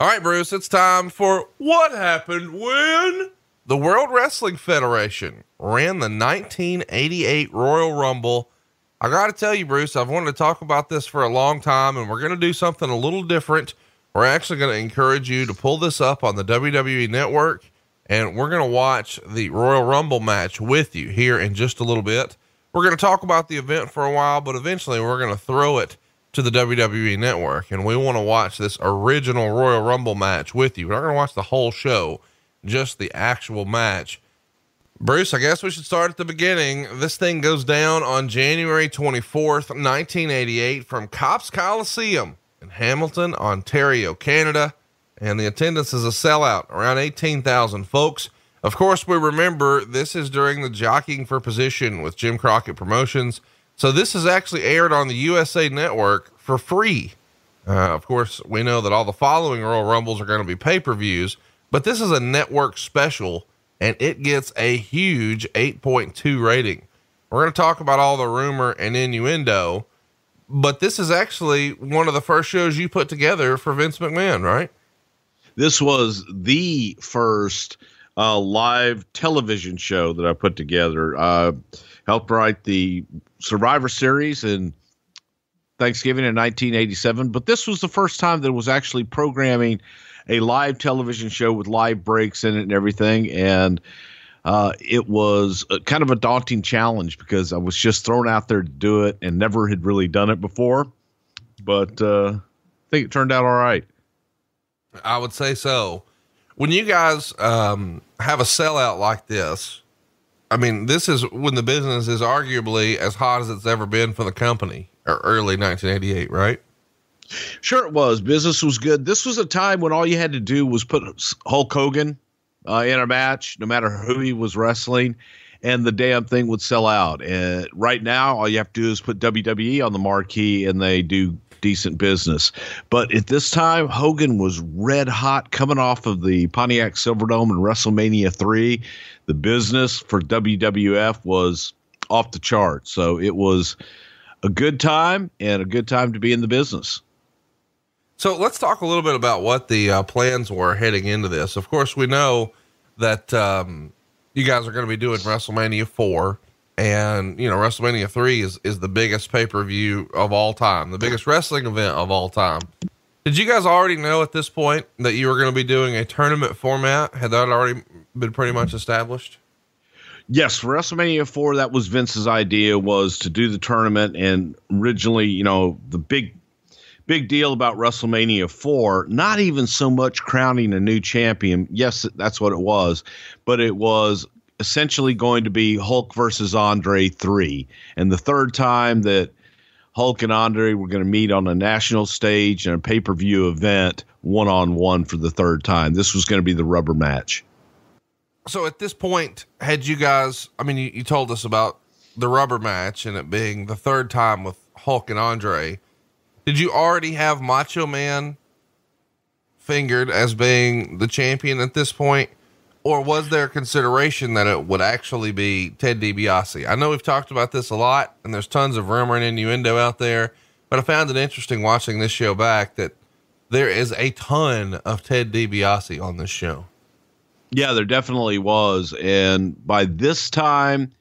All right, Bruce, it's time for what happened when the World Wrestling Federation ran the 1988 Royal Rumble. I got to tell you, Bruce, I've wanted to talk about this for a long time, and we're going to do something a little different. We're actually going to encourage you to pull this up on the WWE network, and we're going to watch the Royal Rumble match with you here in just a little bit. We're going to talk about the event for a while, but eventually we're going to throw it to the WWE network and we want to watch this original Royal Rumble match with you. We're not going to watch the whole show, just the actual match. Bruce, I guess we should start at the beginning. This thing goes down on January 24th, 1988 from Copps Coliseum in Hamilton, Ontario, Canada. And the attendance is a sellout, around 18,000 folks. Of course, we remember this is during the jockeying for position with Jim Crockett Promotions. So this is actually aired on the USA Network for free. Uh, of course, we know that all the following Royal Rumbles are going to be pay per views, but this is a network special and it gets a huge 8.2 rating. We're going to talk about all the rumor and innuendo, but this is actually one of the first shows you put together for Vince McMahon, right? This was the first uh, live television show that I put together. Uh, helped write the Survivor Series and Thanksgiving in 1987, but this was the first time that was actually programming a live television show with live breaks in it and everything. And uh, it was a, kind of a daunting challenge because I was just thrown out there to do it and never had really done it before. But uh, I think it turned out all right. I would say so. When you guys um, have a sellout like this, I mean, this is when the business is arguably as hot as it's ever been for the company, or early 1988, right? Sure, it was. Business was good. This was a time when all you had to do was put Hulk Hogan uh, in a match, no matter who he was wrestling, and the damn thing would sell out. And right now, all you have to do is put WWE on the marquee, and they do decent business. But at this time, Hogan was red hot coming off of the Pontiac Silverdome and WrestleMania 3. The business for WWF was off the chart. So it was a good time and a good time to be in the business. So let's talk a little bit about what the uh, plans were heading into this. Of course, we know that um, you guys are going to be doing WrestleMania 4 and you know WrestleMania three is is the biggest pay per view of all time, the biggest wrestling event of all time. Did you guys already know at this point that you were going to be doing a tournament format? Had that already been pretty much established? Yes, for WrestleMania four, that was Vince's idea was to do the tournament, and originally, you know, the big big deal about WrestleMania 4, not even so much crowning a new champion. Yes, that's what it was, but it was essentially going to be Hulk versus Andre 3. And the third time that Hulk and Andre were going to meet on a national stage and a pay per view event one on one for the third time. This was going to be the rubber match. So at this point, had you guys, I mean, you, you told us about the rubber match and it being the third time with Hulk and Andre. Did you already have Macho Man fingered as being the champion at this point? Or was there consideration that it would actually be Ted DiBiase? I know we've talked about this a lot, and there's tons of rumor and innuendo out there, but I found it interesting watching this show back that there is a ton of Ted DiBiase on this show. Yeah, there definitely was, and by this time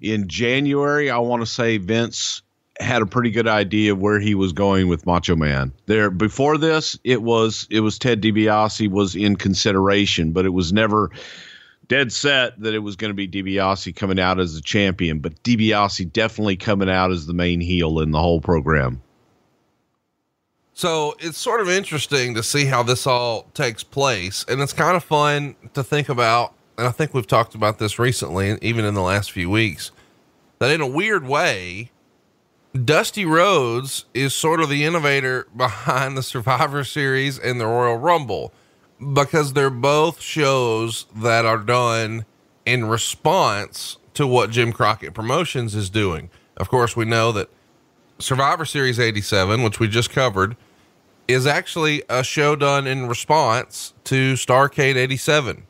in January, I want to say Vince had a pretty good idea of where he was going with Macho Man. There before this, it was it was Ted DiBiase was in consideration, but it was never dead set that it was going to be DiBiase coming out as the champion. But DiBiase definitely coming out as the main heel in the whole program. So it's sort of interesting to see how this all takes place, and it's kind of fun to think about. And I think we've talked about this recently, even in the last few weeks, that in a weird way Dusty Rhodes is sort of the innovator behind the Survivor Series and the Royal Rumble because they're both shows that are done in response to what Jim Crockett Promotions is doing. Of course, we know that Survivor Series 87, which we just covered, is actually a show done in response to Starcade 87.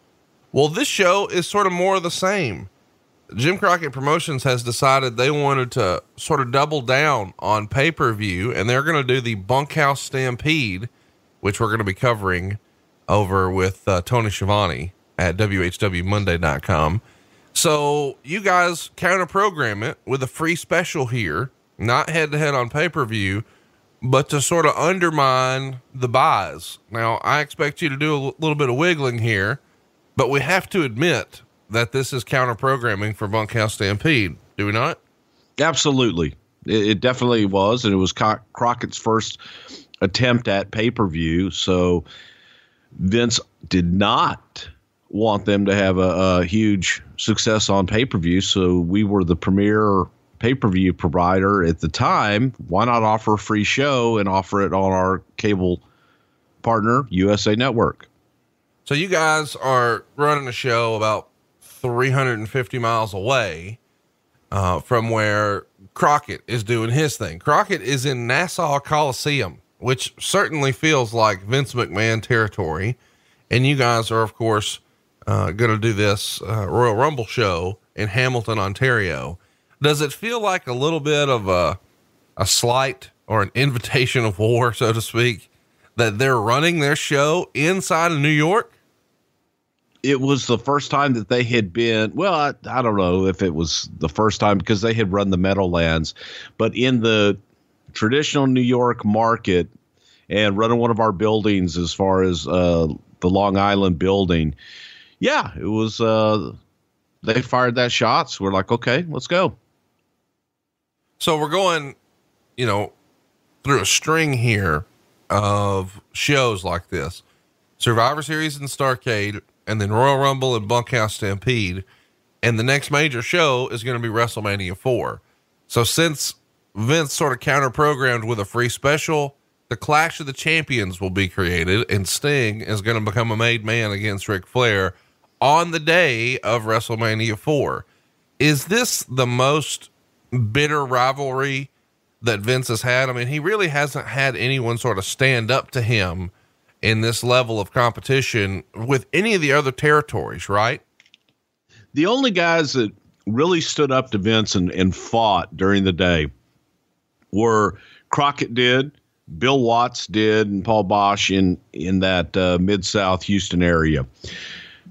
Well, this show is sort of more of the same. Jim Crockett Promotions has decided they wanted to sort of double down on pay per view, and they're going to do the Bunkhouse Stampede, which we're going to be covering over with uh, Tony Schiavone at WHWMonday.com. So you guys counter program it with a free special here, not head to head on pay per view, but to sort of undermine the buys. Now, I expect you to do a l- little bit of wiggling here, but we have to admit that this is counter programming for Bunkhouse Stampede, do we not? Absolutely. It, it definitely was. And it was Crockett's first attempt at pay per view. So Vince did not want them to have a, a huge success on pay per view. So we were the premier pay per view provider at the time. Why not offer a free show and offer it on our cable partner, USA Network? So you guys are running a show about 350 miles away uh, from where Crockett is doing his thing. Crockett is in Nassau Coliseum, which certainly feels like Vince McMahon territory. And you guys are, of course, uh, going to do this uh, Royal Rumble show in Hamilton, Ontario. Does it feel like a little bit of a, a slight or an invitation of war, so to speak, that they're running their show inside of New York? It was the first time that they had been well I, I, don't know if it was the first time because they had run the meadowlands but in the traditional new york market and running one of our buildings as far as uh, the long island building yeah it was uh, they fired that shot so we're like okay let's go. So we're going you know through a string here of shows like this. Survivor series and starcade and then Royal Rumble and Bunkhouse Stampede. And the next major show is going to be WrestleMania 4. So since Vince sort of counter programmed with a free special, the Clash of the Champions will be created, and Sting is going to become a made man against Ric Flair on the day of WrestleMania 4. Is this the most bitter rivalry that Vince has had? I mean, he really hasn't had anyone sort of stand up to him in this level of competition with any of the other territories, right? The only guys that really stood up to Vince and, and fought during the day were Crockett did, Bill Watts did, and Paul Boesch in in that uh, mid South Houston area,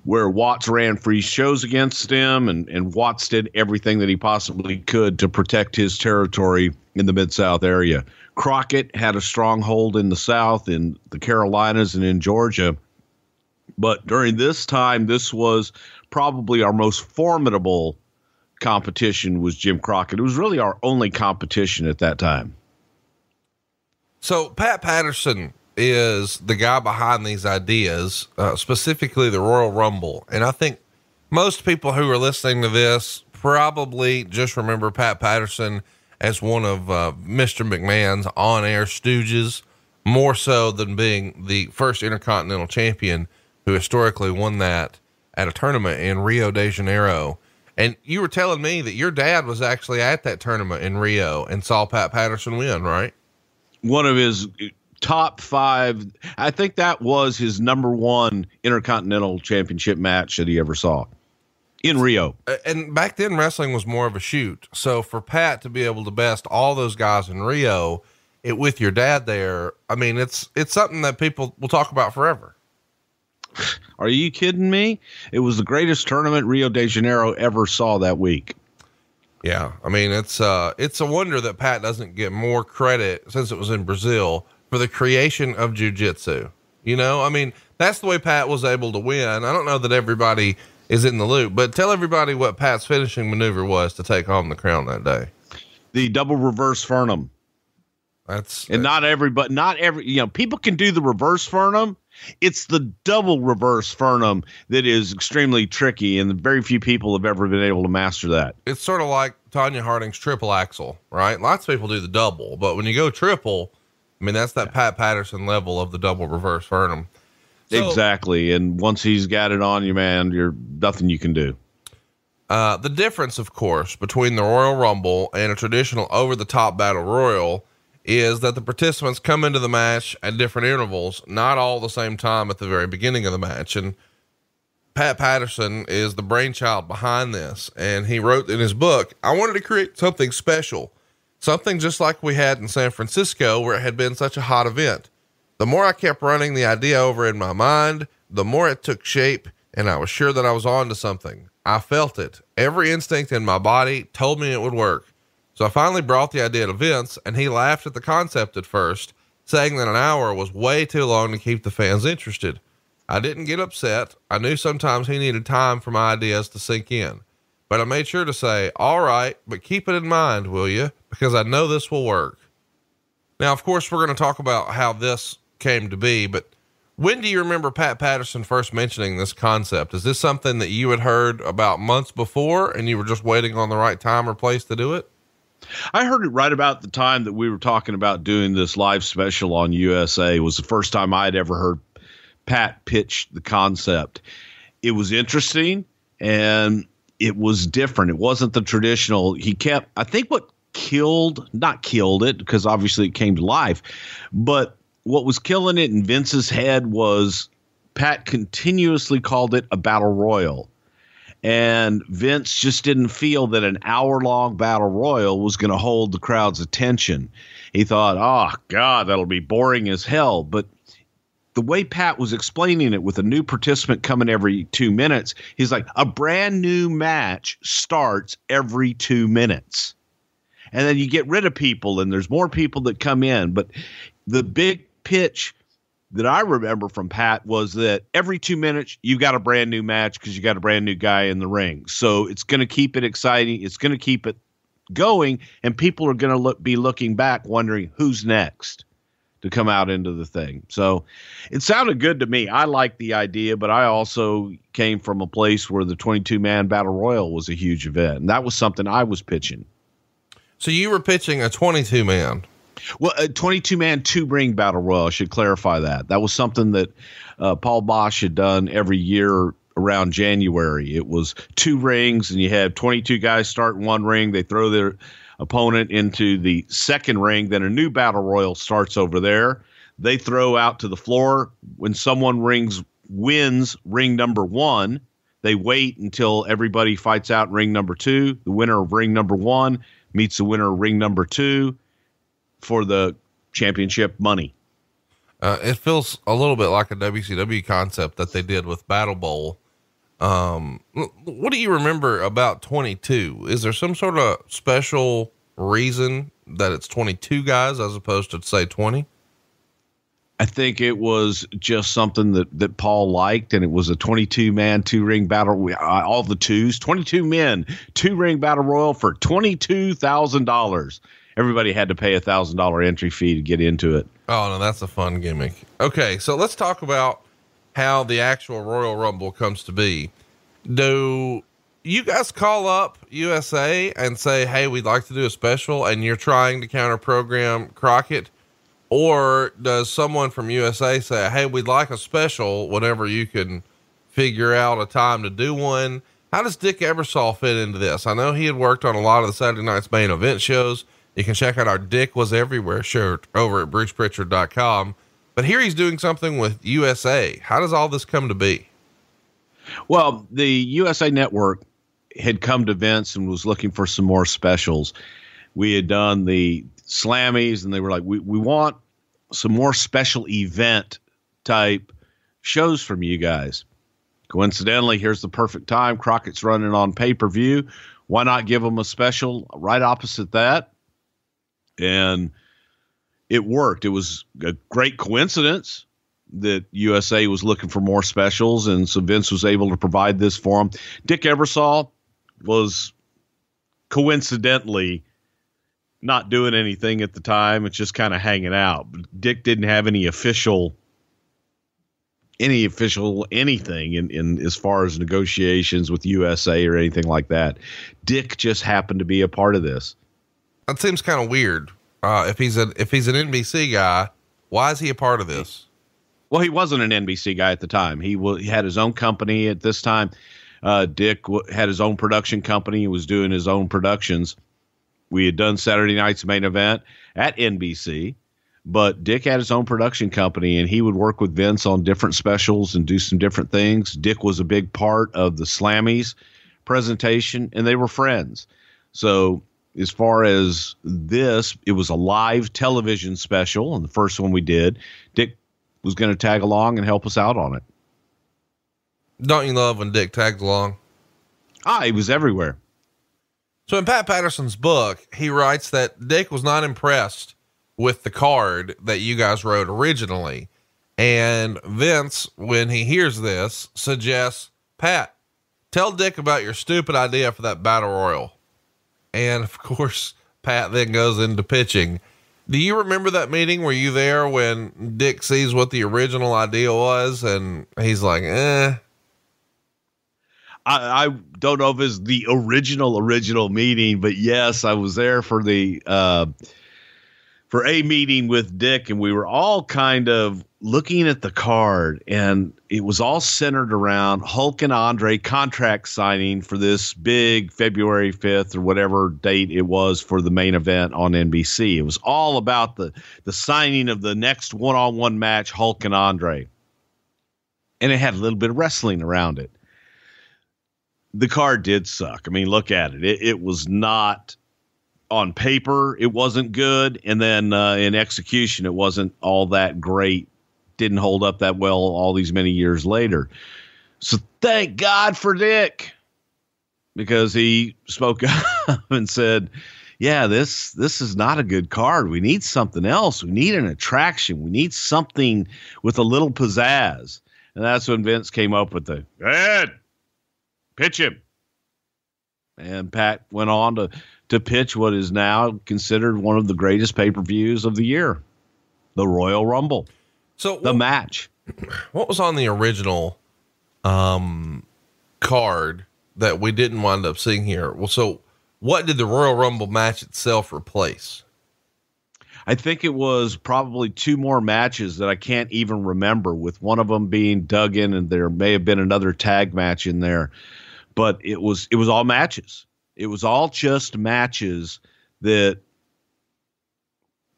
where Watts ran free shows against him, and and Watts did everything that he possibly could to protect his territory in the mid South area. Crockett had a stronghold in the South, in the Carolinas, and in Georgia. But during this time, this was probably our most formidable competition was Jim Crockett. It was really our only competition at that time. So Pat Patterson is the guy behind these ideas, uh, specifically the Royal Rumble. And I think most people who are listening to this probably just remember Pat Patterson as one of uh, Mr. McMahon's on air stooges, more so than being the first Intercontinental Champion who historically won that at a tournament in Rio de Janeiro. And you were telling me that your dad was actually at that tournament in Rio and saw Pat Patterson win, right? One of his top five. I think that was his number one Intercontinental Championship match that he ever saw in Rio. And back then, wrestling was more of a shoot. So for Pat to be able to best all those guys in Rio, it with your dad there, I mean, it's it's something that people will talk about forever. Are you kidding me? It was the greatest tournament Rio de Janeiro ever saw that week. Yeah, I mean, it's uh, it's a wonder that Pat doesn't get more credit since it was in Brazil for the creation of jujitsu. You know, I mean, that's the way Pat was able to win. I don't know that everybody is in the loop. But tell everybody what Pat's finishing maneuver was to take home the crown that day. The double reverse Fernum. That's and not every, but not every. You know, people can do the reverse Fernum, It's the double reverse Fernum that is extremely tricky, and very few people have ever been able to master that. It's sort of like Tonya Harding's triple axel, right? Lots of people do the double, but when you go triple, I mean, that's that Pat Patterson level of the double reverse Fernum. So, exactly. And once he's got it on you, man, you're nothing you can do. Uh, the difference, of course, between the Royal Rumble and a traditional over the top battle royal is that the participants come into the match at different intervals, not all the same time at the very beginning of the match. And Pat Patterson is the brainchild behind this. And he wrote in his book, I wanted to create something special, something just like we had in San Francisco, where it had been such a hot event. The more I kept running the idea over in my mind, the more it took shape, and I was sure that I was on to something. I felt it. Every instinct in my body told me it would work. So I finally brought the idea to Vince, and he laughed at the concept at first, saying that an hour was way too long to keep the fans interested. I didn't get upset. I knew sometimes he needed time for my ideas to sink in. But I made sure to say, all right, but keep it in mind, will you? Because I know this will work. Now, of course, we're going to talk about how this came to be, but when do you remember Pat Patterson first mentioning this concept? Is this something that you had heard about months before and you were just waiting on the right time or place to do it? I heard it right about the time that we were talking about doing this live special on USA. It was the first time I'd ever heard Pat pitch the concept. It was interesting and it was different. It wasn't the traditional. He kept, I think what killed, not killed it because obviously it came to life, but what was killing it in Vince's head was Pat continuously called it a battle royal. And Vince just didn't feel that an hour long battle royal was going to hold the crowd's attention. He thought, oh, God, that'll be boring as hell. But the way Pat was explaining it with a new participant coming every two minutes, he's like, a brand new match starts every two minutes. And then you get rid of people and there's more people that come in. But the big pitch that I remember from Pat was that every two minutes you got a brand new match because you got a brand new guy in the ring. So it's going to keep it exciting. It's going to keep it going, and people are going to look be looking back, wondering who's next to come out into the thing. So it sounded good to me. I like the idea, but I also came from a place where the 22 man battle royal was a huge event, and that was something I was pitching. So you were pitching a 22 man. Well, a 22 man two ring battle royal. I should clarify that. That was something that uh, Paul Boesch had done every year around January. It was two rings, and you have 22 guys start in one ring. They throw their opponent into the second ring. Then a new battle royal starts over there. They throw out to the floor. When someone rings wins ring number one, they wait until everybody fights out ring number two. The winner of ring number one meets the winner of ring number two for the championship money. Uh, it feels a little bit like a WCW concept that they did with Battle Bowl. Um, what do you remember about 22? Is there some sort of special reason that it's 22 guys as opposed to say 20? I think it was just something that, that Paul liked, and it was a 22 man, two ring battle, uh, all the twos, 22 men, two ring battle royal for $22,000 everybody had to pay a thousand dollar entry fee to get into it. Oh no, that's a fun gimmick. Okay, so let's talk about how the actual Royal Rumble comes to be. Do you guys call up USA and say, "Hey, we'd like to do a special," and you're trying to counter program Crockett, or does someone from USA say, "Hey, we'd like a special"? Whenever you can figure out a time to do one. How does Dick Ebersol fit into this? I know he had worked on a lot of the Saturday night's main event shows. You can check out our Dick Was Everywhere shirt over at bruceprichard.com. But here he's doing something with USA. How does all this come to be? Well, the USA Network had come to Vince and was looking for some more specials. We had done the Slammies, and they were like, we, we want some more special event type shows from you guys. Coincidentally, here's the perfect time. Crockett's running on pay per view. Why not give them a special right opposite that? And it worked. It was a great coincidence that USA was looking for more specials, and so Vince was able to provide this for him. Dick Ebersol was coincidentally not doing anything at the time. It's just kind of hanging out. Dick didn't have any official any official anything in, in as far as negotiations with USA or anything like that. Dick just happened to be a part of this. That seems kind of weird. Uh, if he's a if he's an NBC guy, why is he a part of this? Well, he wasn't an NBC guy at the time. He, w- he had his own company at this time. Uh, Dick w- had his own production company. He was doing his own productions. We had done Saturday night's main event at NBC, but Dick had his own production company and he would work with Vince on different specials and do some different things. Dick was a big part of the Slammies presentation and they were friends. So, as far as this, it was a live television special, and the first one we did. Dick was going to tag along and help us out on it. Don't you love when Dick tags along? Ah, he was everywhere. So in Pat Patterson's book, he writes that Dick was not impressed with the card that you guys wrote originally. And Vince, when he hears this, suggests, Pat, tell Dick about your stupid idea for that battle royal. And of course, Pat then goes into pitching. Do you remember that meeting? Were you there when Dick sees what the original idea was and he's like, eh? I, I don't know if it's the original original meeting, but yes, I was there for the uh, for a meeting with Dick, and we were all kind of looking at the card, and it was all centered around Hulk and Andre contract signing for this big February 5th or whatever date it was for the main event on NBC. It was all about the the signing of the next one-on-one match Hulk and Andre. And it had a little bit of wrestling around it. The card did suck. I mean, look at it. It, it was not on paper, it wasn't good. And then uh, in execution, it wasn't all that great didn't hold up that well all these many years later. So thank God for Dick because he spoke up and said, "Yeah, this this is not a good card. We need something else. We need an attraction. We need something with a little pizzazz." And that's when Vince came up with the "Ed, pitch him." And Pat went on to to pitch what is now considered one of the greatest pay-per-views of the year, the Royal Rumble. So the match. What was on the original um card that we didn't wind up seeing here? Well, so what did the Royal Rumble match itself replace? I think it was probably two more matches that I can't even remember, with one of them being Duggan, and there may have been another tag match in there. But it was it was all matches. It was all just matches that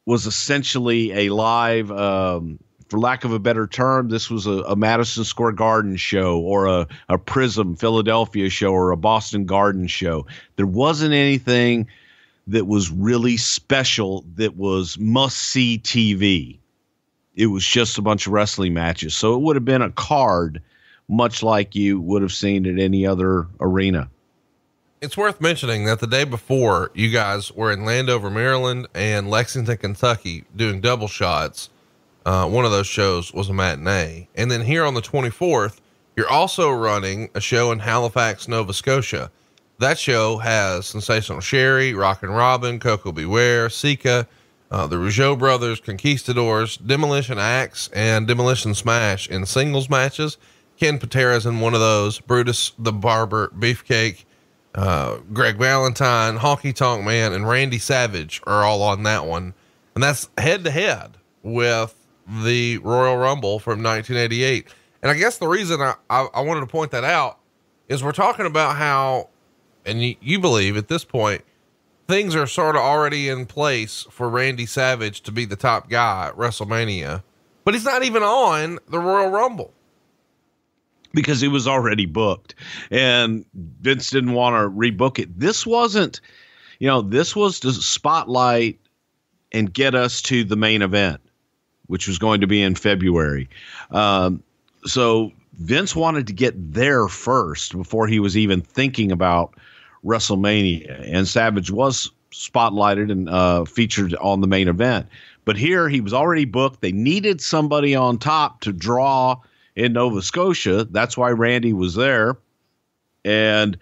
was essentially a live um, for lack of a better term, this was a, a, Madison Square Garden show or a, a Prism Philadelphia show or a Boston Garden show. There wasn't anything that was really special that was must see TV. It was just a bunch of wrestling matches. So it would have been a card, much like you would have seen at any other arena. It's worth mentioning that the day before, you guys were in Landover, Maryland and Lexington, Kentucky doing double shots uh, one of those shows was a matinee. And then here on the 24th, you're also running a show in Halifax, Nova Scotia. That show has Sensational Sherri, Rockin' Robin, Koko B. Ware, Sika, uh, the Rougeau brothers, Conquistadors, Demolition Axe, and Demolition Smash in singles matches. Ken Patera's in one of those. Brutus the Barber, Beefcake, uh, Greg Valentine, Honky Tonk Man, and Randy Savage are all on that one. And that's head to head with the Royal Rumble from 1988. And I guess the reason I, I, I wanted to point that out is we're talking about how, and you, you believe at this point, things are sort of already in place for Randy Savage to be the top guy at WrestleMania, but he's not even on the Royal Rumble because he was already booked and Vince didn't want to rebook it. This wasn't, you know, this was to spotlight and get us to the main event which was going to be in February. Um, so Vince wanted to get there first before he was even thinking about WrestleMania, and Savage was spotlighted and uh, featured on the main event. But here he was already booked. They needed somebody on top to draw in Nova Scotia. That's why Randy was there. And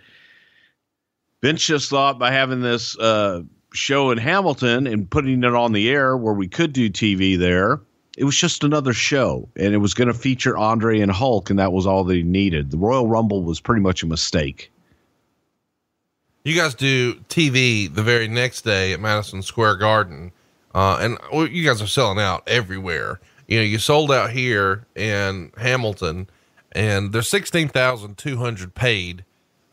Vince just thought by having this uh, show in Hamilton and putting it on the air where we could do TV there it was just another show, and it was going to feature Andre and Hulk, and that was all they needed. The Royal Rumble was pretty much a mistake. You guys do TV the very next day at Madison Square Garden, uh, and you guys are selling out everywhere. You know, you sold out here in Hamilton, and there's sixteen thousand two hundred paid.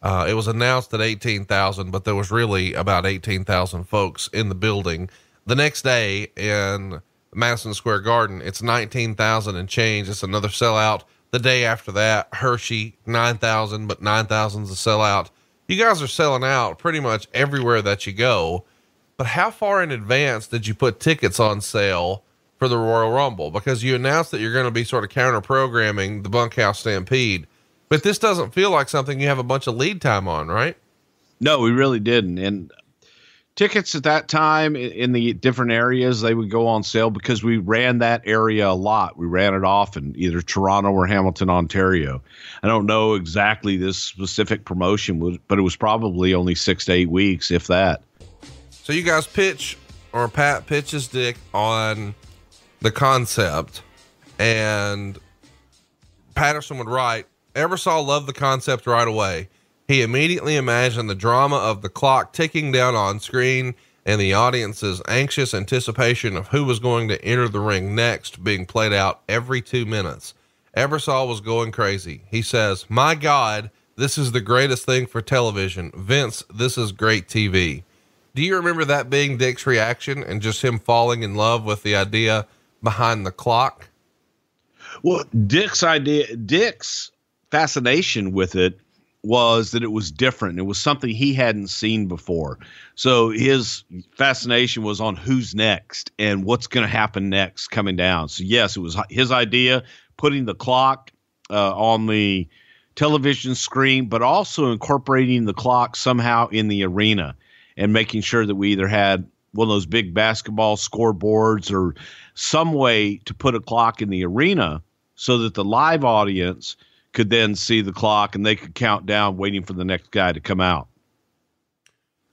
Uh, it was announced at eighteen thousand, but there was really about eighteen thousand folks in the building. The next day in Madison Square Garden, it's 19,000 and change. It's another sellout. The day after that, Hershey, 9,000, but 9,000 is a sellout. You guys are selling out pretty much everywhere that you go. But how far in advance did you put tickets on sale for the Royal Rumble? Because you announced that you're going to be sort of counter programming the Bunkhouse Stampede. But this doesn't feel like something you have a bunch of lead time on, right? No, we really didn't. And tickets at that time in the different areas they would go on sale because we ran that area a lot we ran it off in either toronto or hamilton ontario i don't know exactly this specific promotion but it was probably only six to eight weeks if that so you guys pitch or pat pitches dick on the concept and patterson would write ebersol loved the concept right away he immediately imagined the drama of the clock ticking down on screen and the audience's anxious anticipation of who was going to enter the ring next being played out every two minutes. Ebersol was going crazy. He says, My God, this is the greatest thing for television. Vince, this is great TV. Do you remember that being Dick's reaction and just him falling in love with the idea behind the clock? Well, Dick's idea, Dick's fascination with it was that it was different. It was something he hadn't seen before. So his fascination was on who's next and what's going to happen next coming down. So, yes, it was his idea putting the clock uh, on the television screen, but also incorporating the clock somehow in the arena and making sure that we either had one of those big basketball scoreboards or some way to put a clock in the arena so that the live audience – could then see the clock and they could count down waiting for the next guy to come out.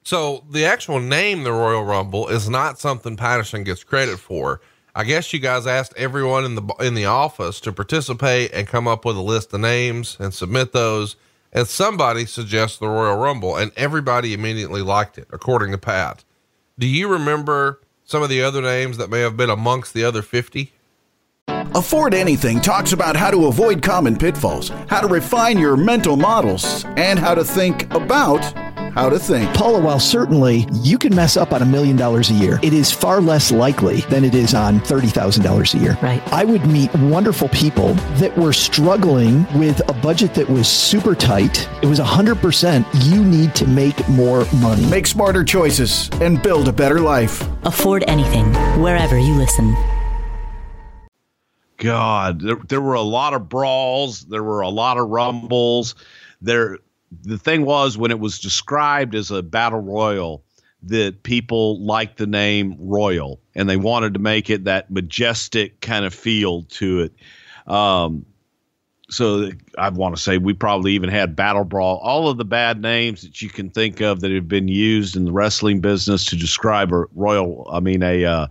So the actual name, the Royal Rumble, is not something Patterson gets credit for. I guess you guys asked everyone in the in the office to participate and come up with a list of names and submit those. And somebody suggests the Royal Rumble, and everybody immediately liked it, according to Pat. Do you remember some of the other names that may have been amongst the other fifty? Afford Anything talks about how to avoid common pitfalls, how to refine your mental models, and how to think about how to think. Paula, while certainly you can mess up on a million dollars a year, it is far less likely than it is on $30,000 a year. Right. I would meet wonderful people that were struggling with a budget that was super tight. It was 100% you need to make more money. Make smarter choices and build a better life. Afford anything wherever you listen. God, there, there were a lot of brawls. There were a lot of rumbles. There, the thing was when it was described as a battle royal, that people liked the name Royal and they wanted to make it that majestic kind of feel to it. Um, so I want to say we probably even had Battle Brawl, all of the bad names that you can think of that have been used in the wrestling business to describe a royal. I mean, a uh,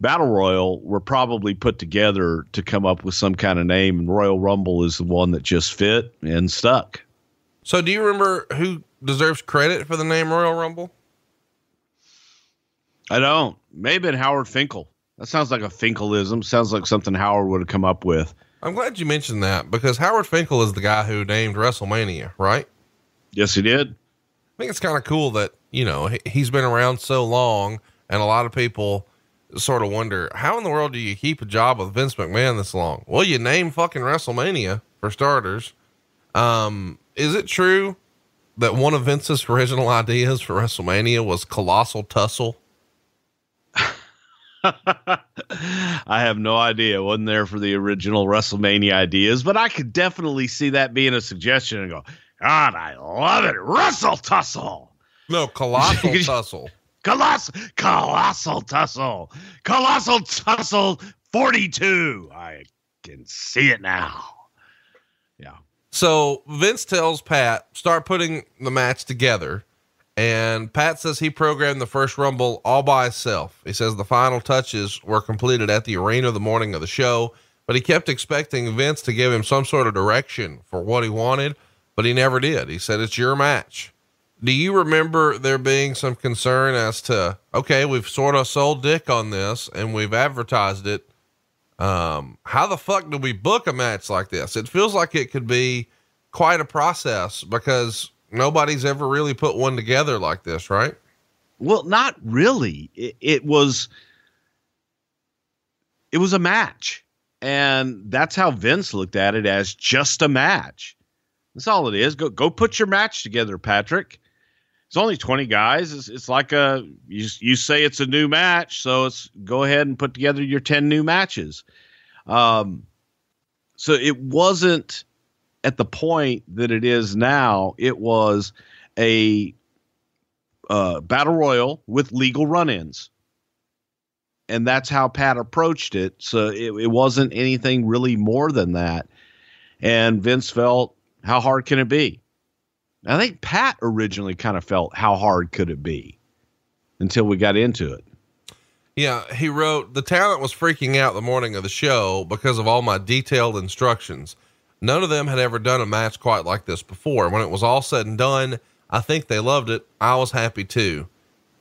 Battle Royal were probably put together to come up with some kind of name, and Royal Rumble is the one that just fit and stuck. So, do you remember who deserves credit for the name Royal Rumble? I don't. Maybe Howard Finkel. That sounds like a Finkelism. Sounds like something Howard would have come up with. I'm glad you mentioned that because Howard Finkel is the guy who named WrestleMania, right? Yes, he did. I think it's kind of cool that, you know, he's been around so long and a lot of people sort of wonder how in the world do you keep a job with Vince McMahon this long? Well, you name fucking WrestleMania for starters. Um, is it true that one of Vince's original ideas for WrestleMania was colossal tussle? I have no idea. wasn't there for the original WrestleMania ideas, but I could definitely see that being a suggestion and go, God, I love it. Wrestle tussle. No, colossal tussle. Colossal, colossal tussle, colossal tussle 42. I can see it now. So Vince tells Pat, start putting the match together. And Pat says he programmed the first Rumble all by himself. He says the final touches were completed at the arena the morning of the show, but he kept expecting Vince to give him some sort of direction for what he wanted, but he never did. He said, It's your match. Do you remember there being some concern as to, okay, we've sort of sold dick on this and we've advertised it. Um, how the fuck do we book a match like this? It feels like it could be quite a process because nobody's ever really put one together like this, right? Well, not really. It, it was it was a match. And that's how Vince looked at it as just a match. That's all it is. Go go put your match together, Patrick. It's only 20 guys. It's, it's like a you, you say it's a new match, so it's go ahead and put together your 10 new matches. Um so it wasn't at the point that it is now. It was a uh, battle royal with legal run-ins and that's how Pat approached it. So it, it wasn't anything really more than that. And Vince felt, how hard can it be? I think Pat originally kind of felt, how hard could it be until we got into it. Yeah, he wrote, the talent was freaking out the morning of the show because of all my detailed instructions. None of them had ever done a match quite like this before. When it was all said and done, I think they loved it. I was happy too.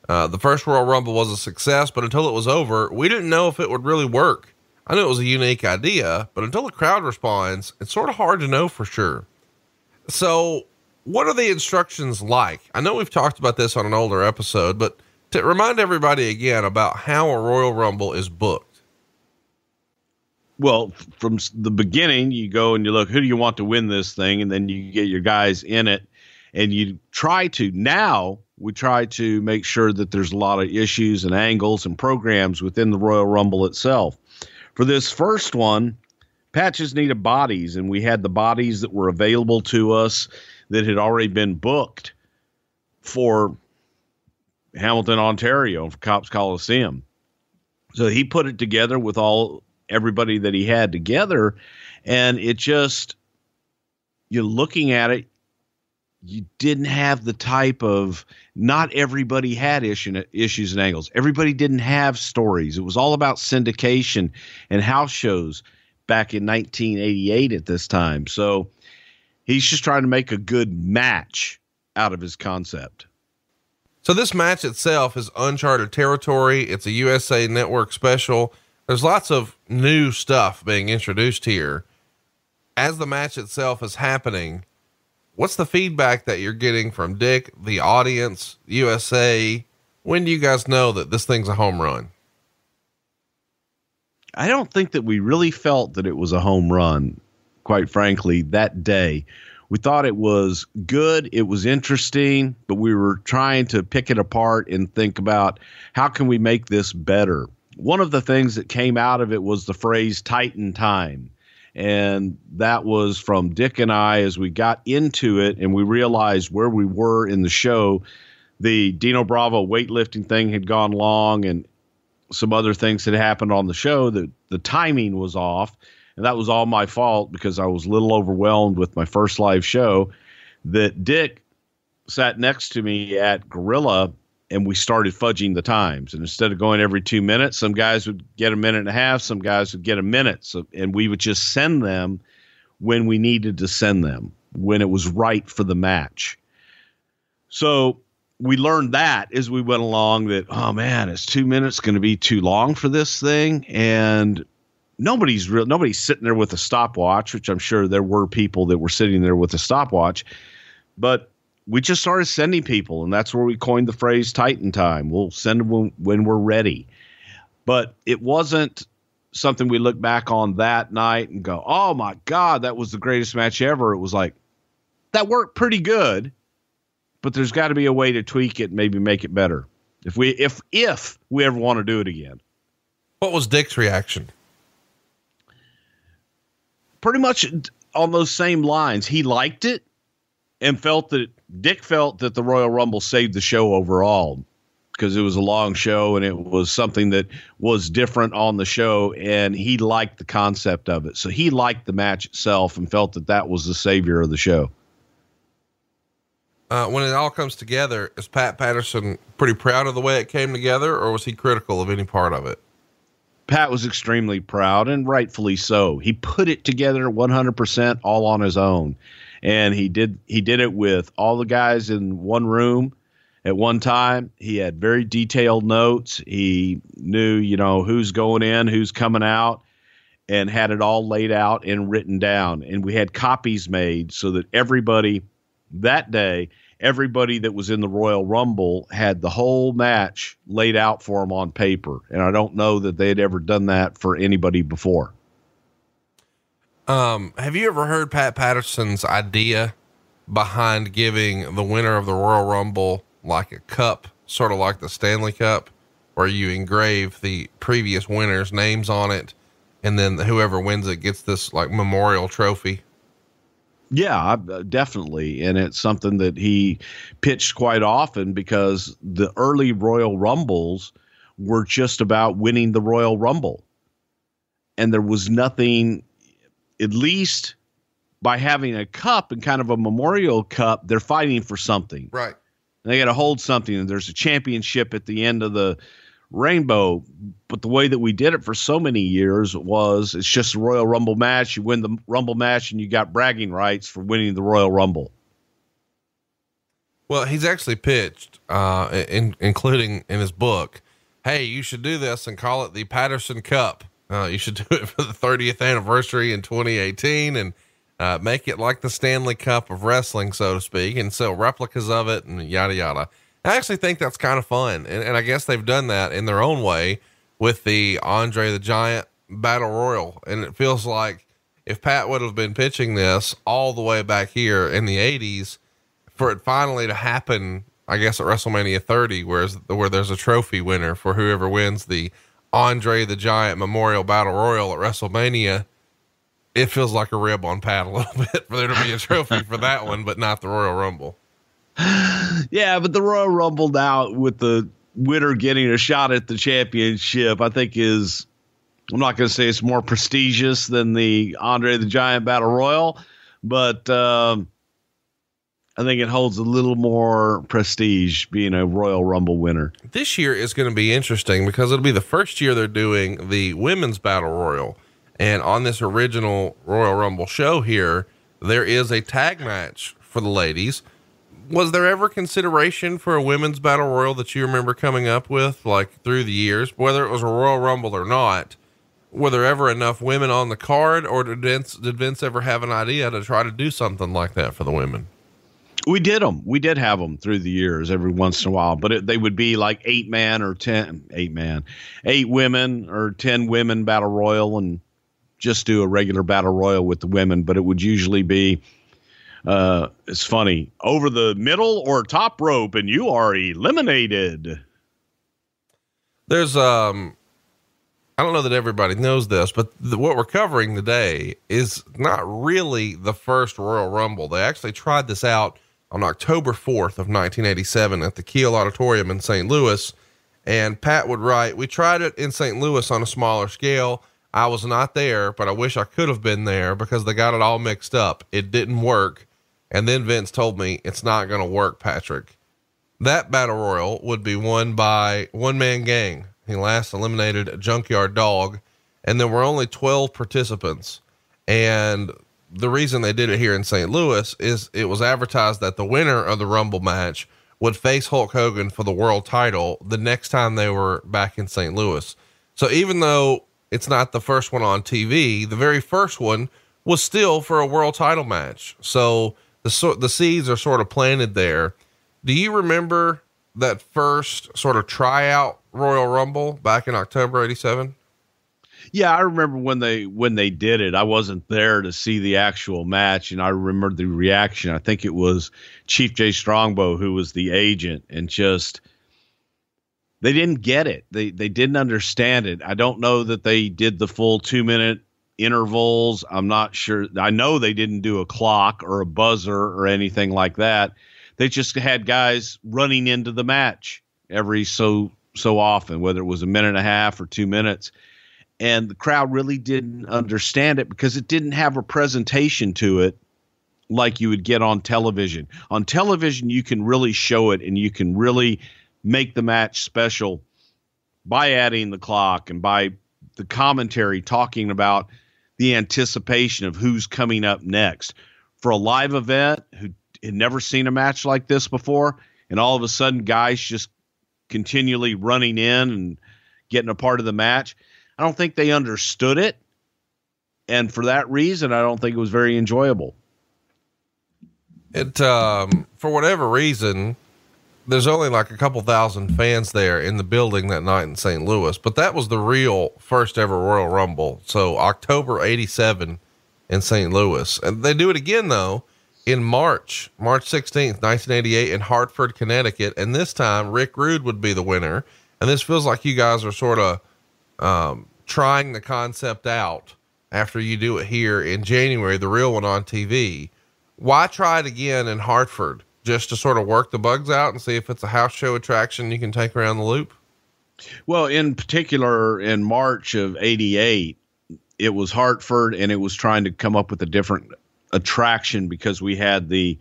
Uh, the first Royal Rumble was a success, but until it was over, we didn't know if it would really work. I knew it was a unique idea, but until the crowd responds, it's sort of hard to know for sure. So, what are the instructions like? I know we've talked about this on an older episode, but to remind everybody again about how a Royal Rumble is booked. Well, from the beginning, you go and you look, who do you want to win this thing? And then you get your guys in it and you try to now we try to make sure that there's a lot of issues and angles and programs within the Royal Rumble itself. For this first one, Pat just needed bodies, and we had the bodies that were available to us that had already been booked for Hamilton, Ontario, for Copps Coliseum. So he put it together with all everybody that he had together, and it just you're looking at it, you didn't have the type of not everybody had issue, issues and angles. Everybody didn't have stories. It was all about syndication and house shows back in 1988 at this time. So he's just trying to make a good match out of his concept. So this match itself is uncharted territory. It's a USA Network special. There's lots of new stuff being introduced here. As the match itself is happening, what's the feedback that you're getting from Dick, the audience, USA? When do you guys know that this thing's a home run? I don't think that we really felt that it was a home run, quite frankly, that day. We thought it was good, it was interesting, but we were trying to pick it apart and think about how can we make this better. One of the things that came out of it was the phrase Titan time and that was from Dick and I as we got into it and we realized where we were in the show. The Dino Bravo weightlifting thing had gone long and some other things had happened on the show that the timing was off. And that was all my fault because I was a little overwhelmed with my first live show. That Dick sat next to me at Gorilla and we started fudging the times. And instead of going every two minutes, some guys would get a minute and a half, some guys would get a minute. So, and we would just send them when we needed to send them, when it was right for the match. So we learned that as we went along that, oh man, is two minutes going to be too long for this thing? And nobody's real, nobody's sitting there with a stopwatch, which I'm sure there were people that were sitting there with a stopwatch. But we just started sending people, and that's where we coined the phrase Titan time. We'll send them when, when we're ready. But it wasn't something we look back on that night and go, oh my God, that was the greatest match ever. It was like, that worked pretty good, but there's got to be a way to tweak it and maybe make it better. If we if if we ever want to do it again. What was Dick's reaction? Pretty much on those same lines. He liked it and felt that Dick felt that the Royal Rumble saved the show overall because it was a long show and it was something that was different on the show and he liked the concept of it. So he liked the match itself and felt that that was the savior of the show. Uh, when it all comes together, is Pat Patterson pretty proud of the way it came together, or was he critical of any part of it? Pat was extremely proud and rightfully so. He put it together 100% all on his own. And he did he did it with all the guys in one room at one time. He had very detailed notes. He knew, you know, who's going in, who's coming out and had it all laid out and written down. And we had copies made so that everybody that day everybody that was in the Royal Rumble had the whole match laid out for them on paper. And I don't know that they had ever done that for anybody before. Um, have you ever heard Pat Patterson's idea behind giving the winner of the Royal Rumble like a cup, sort of like the Stanley Cup, where you engrave the previous winners' names on it, and then whoever wins it gets this like memorial trophy? Yeah, uh, definitely. And it's something that he pitched quite often because the early Royal Rumbles were just about winning the Royal Rumble. And there was nothing, at least by having a cup and kind of a memorial cup, they're fighting for something. Right. They got to hold something. And there's a championship at the end of the rainbow. But the way that we did it for so many years was it's just a Royal Rumble match. You win the Rumble match and you got bragging rights for winning the Royal Rumble. Well, he's actually pitched, uh, in, including in his book, hey, you should do this and call it the Patterson Cup. Uh, you should do it for the 30th anniversary in 2018 and uh, make it like the Stanley Cup of wrestling, so to speak, and sell replicas of it and yada yada. I actually think that's kind of fun. And, and I guess they've done that in their own way with the Andre the Giant Battle Royal. And it feels like if Pat would have been pitching this all the way back here in the 80s, for it finally to happen, I guess at WrestleMania 30, whereas, where there's a trophy winner for whoever wins the Andre the Giant Memorial Battle Royal at WrestleMania, it feels like a rib on Pat a little bit for there to be a trophy for that one, but not the Royal Rumble. yeah, but the Royal Rumble now with the winner getting a shot at the championship, I think is I'm not going to say it's more prestigious than the Andre the Giant Battle Royal, but um, I think it holds a little more prestige being a Royal Rumble winner. This year is going to be interesting because it'll be the first year they're doing the Women's Battle Royal. And on this original Royal Rumble show here, there is a tag match for the ladies was there ever consideration for a women's battle royal that you remember coming up with like through the years, whether it was a Royal Rumble or not? Were there ever enough women on the card, or did Vince, did Vince ever have an idea to try to do something like that for the women? We did them. We did have them through the years every once in a while, but it, they would be like eight man or ten, eight man, eight women or 10 women battle royal and just do a regular battle royal with the women. But it would usually be uh, it's funny over the middle or top rope, and you are eliminated. There's um, I don't know that everybody knows this, but the, what we're covering today is not really the first Royal Rumble. They actually tried this out on October 4th of 1987 at the Kiel Auditorium in St. Louis. And Pat would write, We tried it in St. Louis on a smaller scale. I was not there, but I wish I could have been there because they got it all mixed up. It didn't work. And then Vince told me it's not going to work, Patrick. That battle royal would be won by one man gang. He last eliminated a junkyard dog, and there were only 12 participants. And the reason they did it here in St. Louis is it was advertised that the winner of the Rumble match would face Hulk Hogan for the world title the next time they were back in St. Louis. So even though it's not the first one on TV, the very first one was still for a world title match. So the sort the seeds are sort of planted there. Do you remember that first sort of tryout Royal Rumble back in October '87? Yeah, I remember when they when they did it. I wasn't there to see the actual match, and I remember the reaction. I think it was Chief Jay Strongbow who was the agent, and just they didn't get it. They they didn't understand it. I don't know that they did the full two minute intervals. I'm not sure. I know they didn't do a clock or a buzzer or anything like that. They just had guys running into the match every so so often, whether it was a minute and a half or two minutes. And the crowd really didn't understand it because it didn't have a presentation to it like you would get on television. On television, you can really show it and you can really make the match special by adding the clock and by the commentary talking about the anticipation of who's coming up next. For a live event who had never seen a match like this before, and all of a sudden guys just continually running in and getting a part of the match, I don't think they understood it. And for that reason, I don't think it was very enjoyable. It, um, for whatever reason, there's only like a couple thousand fans there in the building that night in St. Louis, but that was the real first ever Royal Rumble. So October 87 in St. Louis. And they do it again though in March, March 16th, 1988 in Hartford, Connecticut. And this time Rick Rude would be the winner. And this feels like you guys are sort of, um, trying the concept out after you do it here in January, the real one on TV. Why try it again in Hartford? Just to sort of work the bugs out and see if it's a house show attraction you can take around the loop? Well, in particular, in March of 88, it was Hartford and it was trying to come up with a different attraction because we had the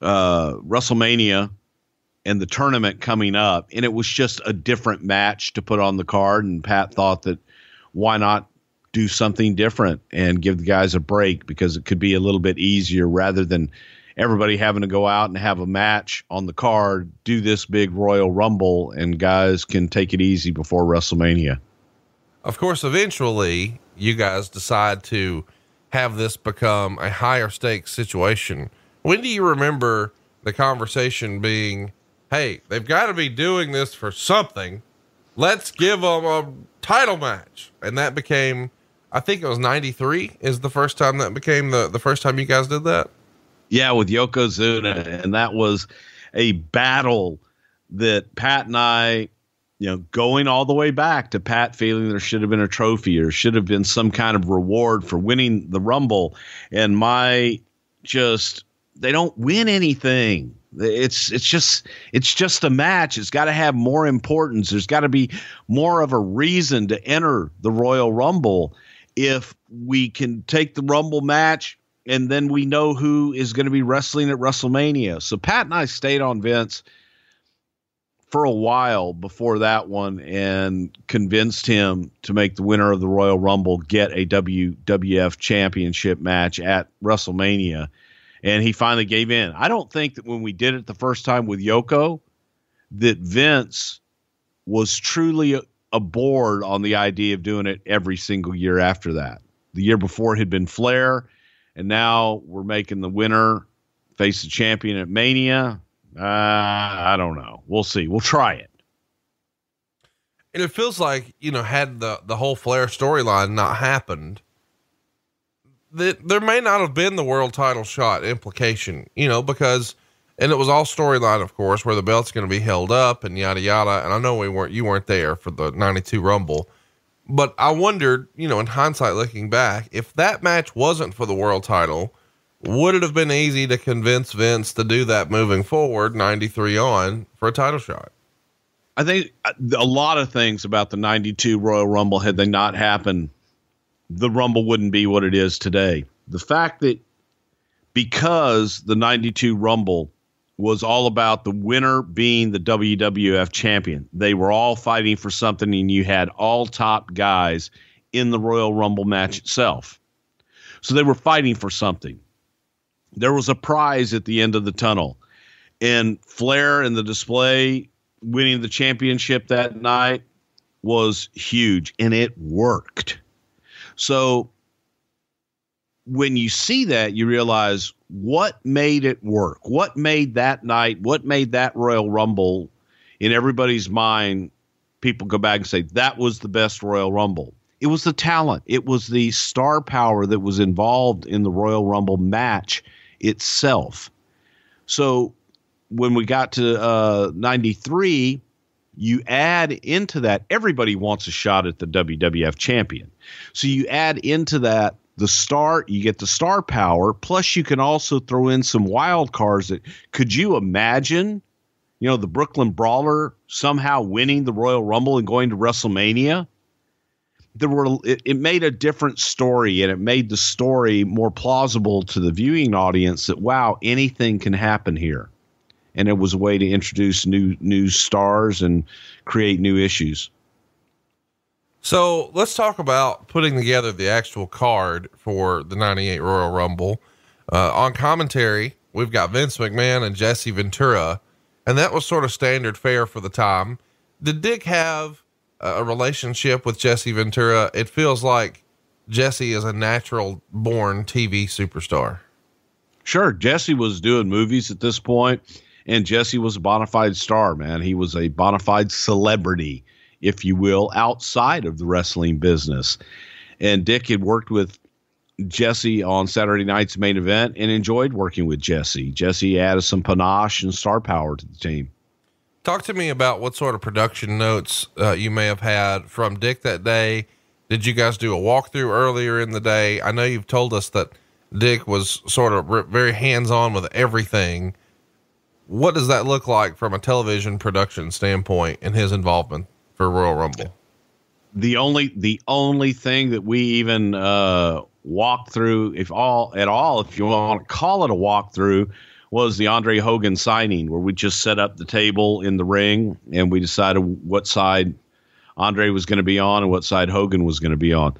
uh, WrestleMania and the tournament coming up, and it was just a different match to put on the card. And Pat thought that why not do something different and give the guys a break because it could be a little bit easier rather than everybody having to go out and have a match on the card, do this big Royal Rumble, and guys can take it easy before WrestleMania. Of course, eventually you guys decide to have this become a higher stakes situation. When do you remember the conversation being, Hey, they've got to be doing this for something. Let's give them a title match. And that became, I think it was 93 is the first time that became the, the first time you guys did that. Yeah, with Yokozuna, and that was a battle that Pat and I, you know, going all the way back to Pat feeling there should have been a trophy or should have been some kind of reward for winning the Rumble, and my just they don't win anything. It's it's just it's just a match. It's got to have more importance. There's got to be more of a reason to enter the Royal Rumble. If we can take the Rumble match and then we know who is going to be wrestling at WrestleMania. So Pat and I stayed on Vince for a while before that one and convinced him to make the winner of the Royal Rumble get a WWF championship match at WrestleMania. And he finally gave in. I don't think that when we did it the first time with Yoko, that Vince was truly aboard on the idea of doing it every single year after that. The year before had been Flair and now we're making the winner face the champion at Mania. Uh, I don't know. We'll see. We'll try it. And it feels like you know, had the the whole Flair storyline not happened, that there may not have been the world title shot implication. You know, because and it was all storyline, of course, where the belt's going to be held up and yada yada. And I know we weren't you weren't there for the '92 Rumble but I wondered, you know, in hindsight, looking back, if that match wasn't for the world title, would it have been easy to convince Vince to do that moving forward, 93 on, for a title shot? I think uh, a lot of things about the 92 Royal Rumble, had they not happened, the Rumble wouldn't be what it is today. The fact that because the 92 Rumble was all about the winner being the WWF champion. They were all fighting for something, and you had all top guys in the Royal Rumble match itself. So they were fighting for something. There was a prize at the end of the tunnel. And Flair and the display winning the championship that night was huge, and it worked. So when you see that, you realize what made it work? What made that night, what made that Royal Rumble in everybody's mind? People go back and say that was the best Royal Rumble. It was the talent, it was the star power that was involved in the Royal Rumble match itself. So when we got to uh, 93, you add into that, everybody wants a shot at the WWF champion. So you add into that the star you get the star power plus you can also throw in some wild cards that could you imagine you know the brooklyn brawler somehow winning the royal rumble and going to wrestlemania? There were it, it made a different story and it made the story more plausible to the viewing audience that wow anything can happen here. And it was a way to introduce new new stars and create new issues So let's talk about putting together the actual card for the 98 Royal Rumble. Uh, on commentary, we've got Vince McMahon and Jesse Ventura, and that was sort of standard fare for the time. Did Dick have a relationship with Jesse Ventura? It feels like Jesse is a natural born TV superstar. Sure, Jesse was doing movies at this point, and Jesse was a bona fide star, man. He was a bona fide celebrity, if you will, outside of the wrestling business. And Dick had worked with Jesse on Saturday night's main event and enjoyed working with Jesse. Jesse added some panache and star power to the team. Talk to me about what sort of production notes uh, you may have had from Dick that day. Did you guys do a walkthrough earlier in the day? I know you've told us that Dick was sort of very hands on with everything. What does that look like from a television production standpoint and his involvement for Royal Rumble? The only the only thing that we even uh, walked through, if all at all, if you want to call it a walkthrough, was the Andre Hogan signing, where we just set up the table in the ring and we decided what side Andre was going to be on and what side Hogan was going to be on.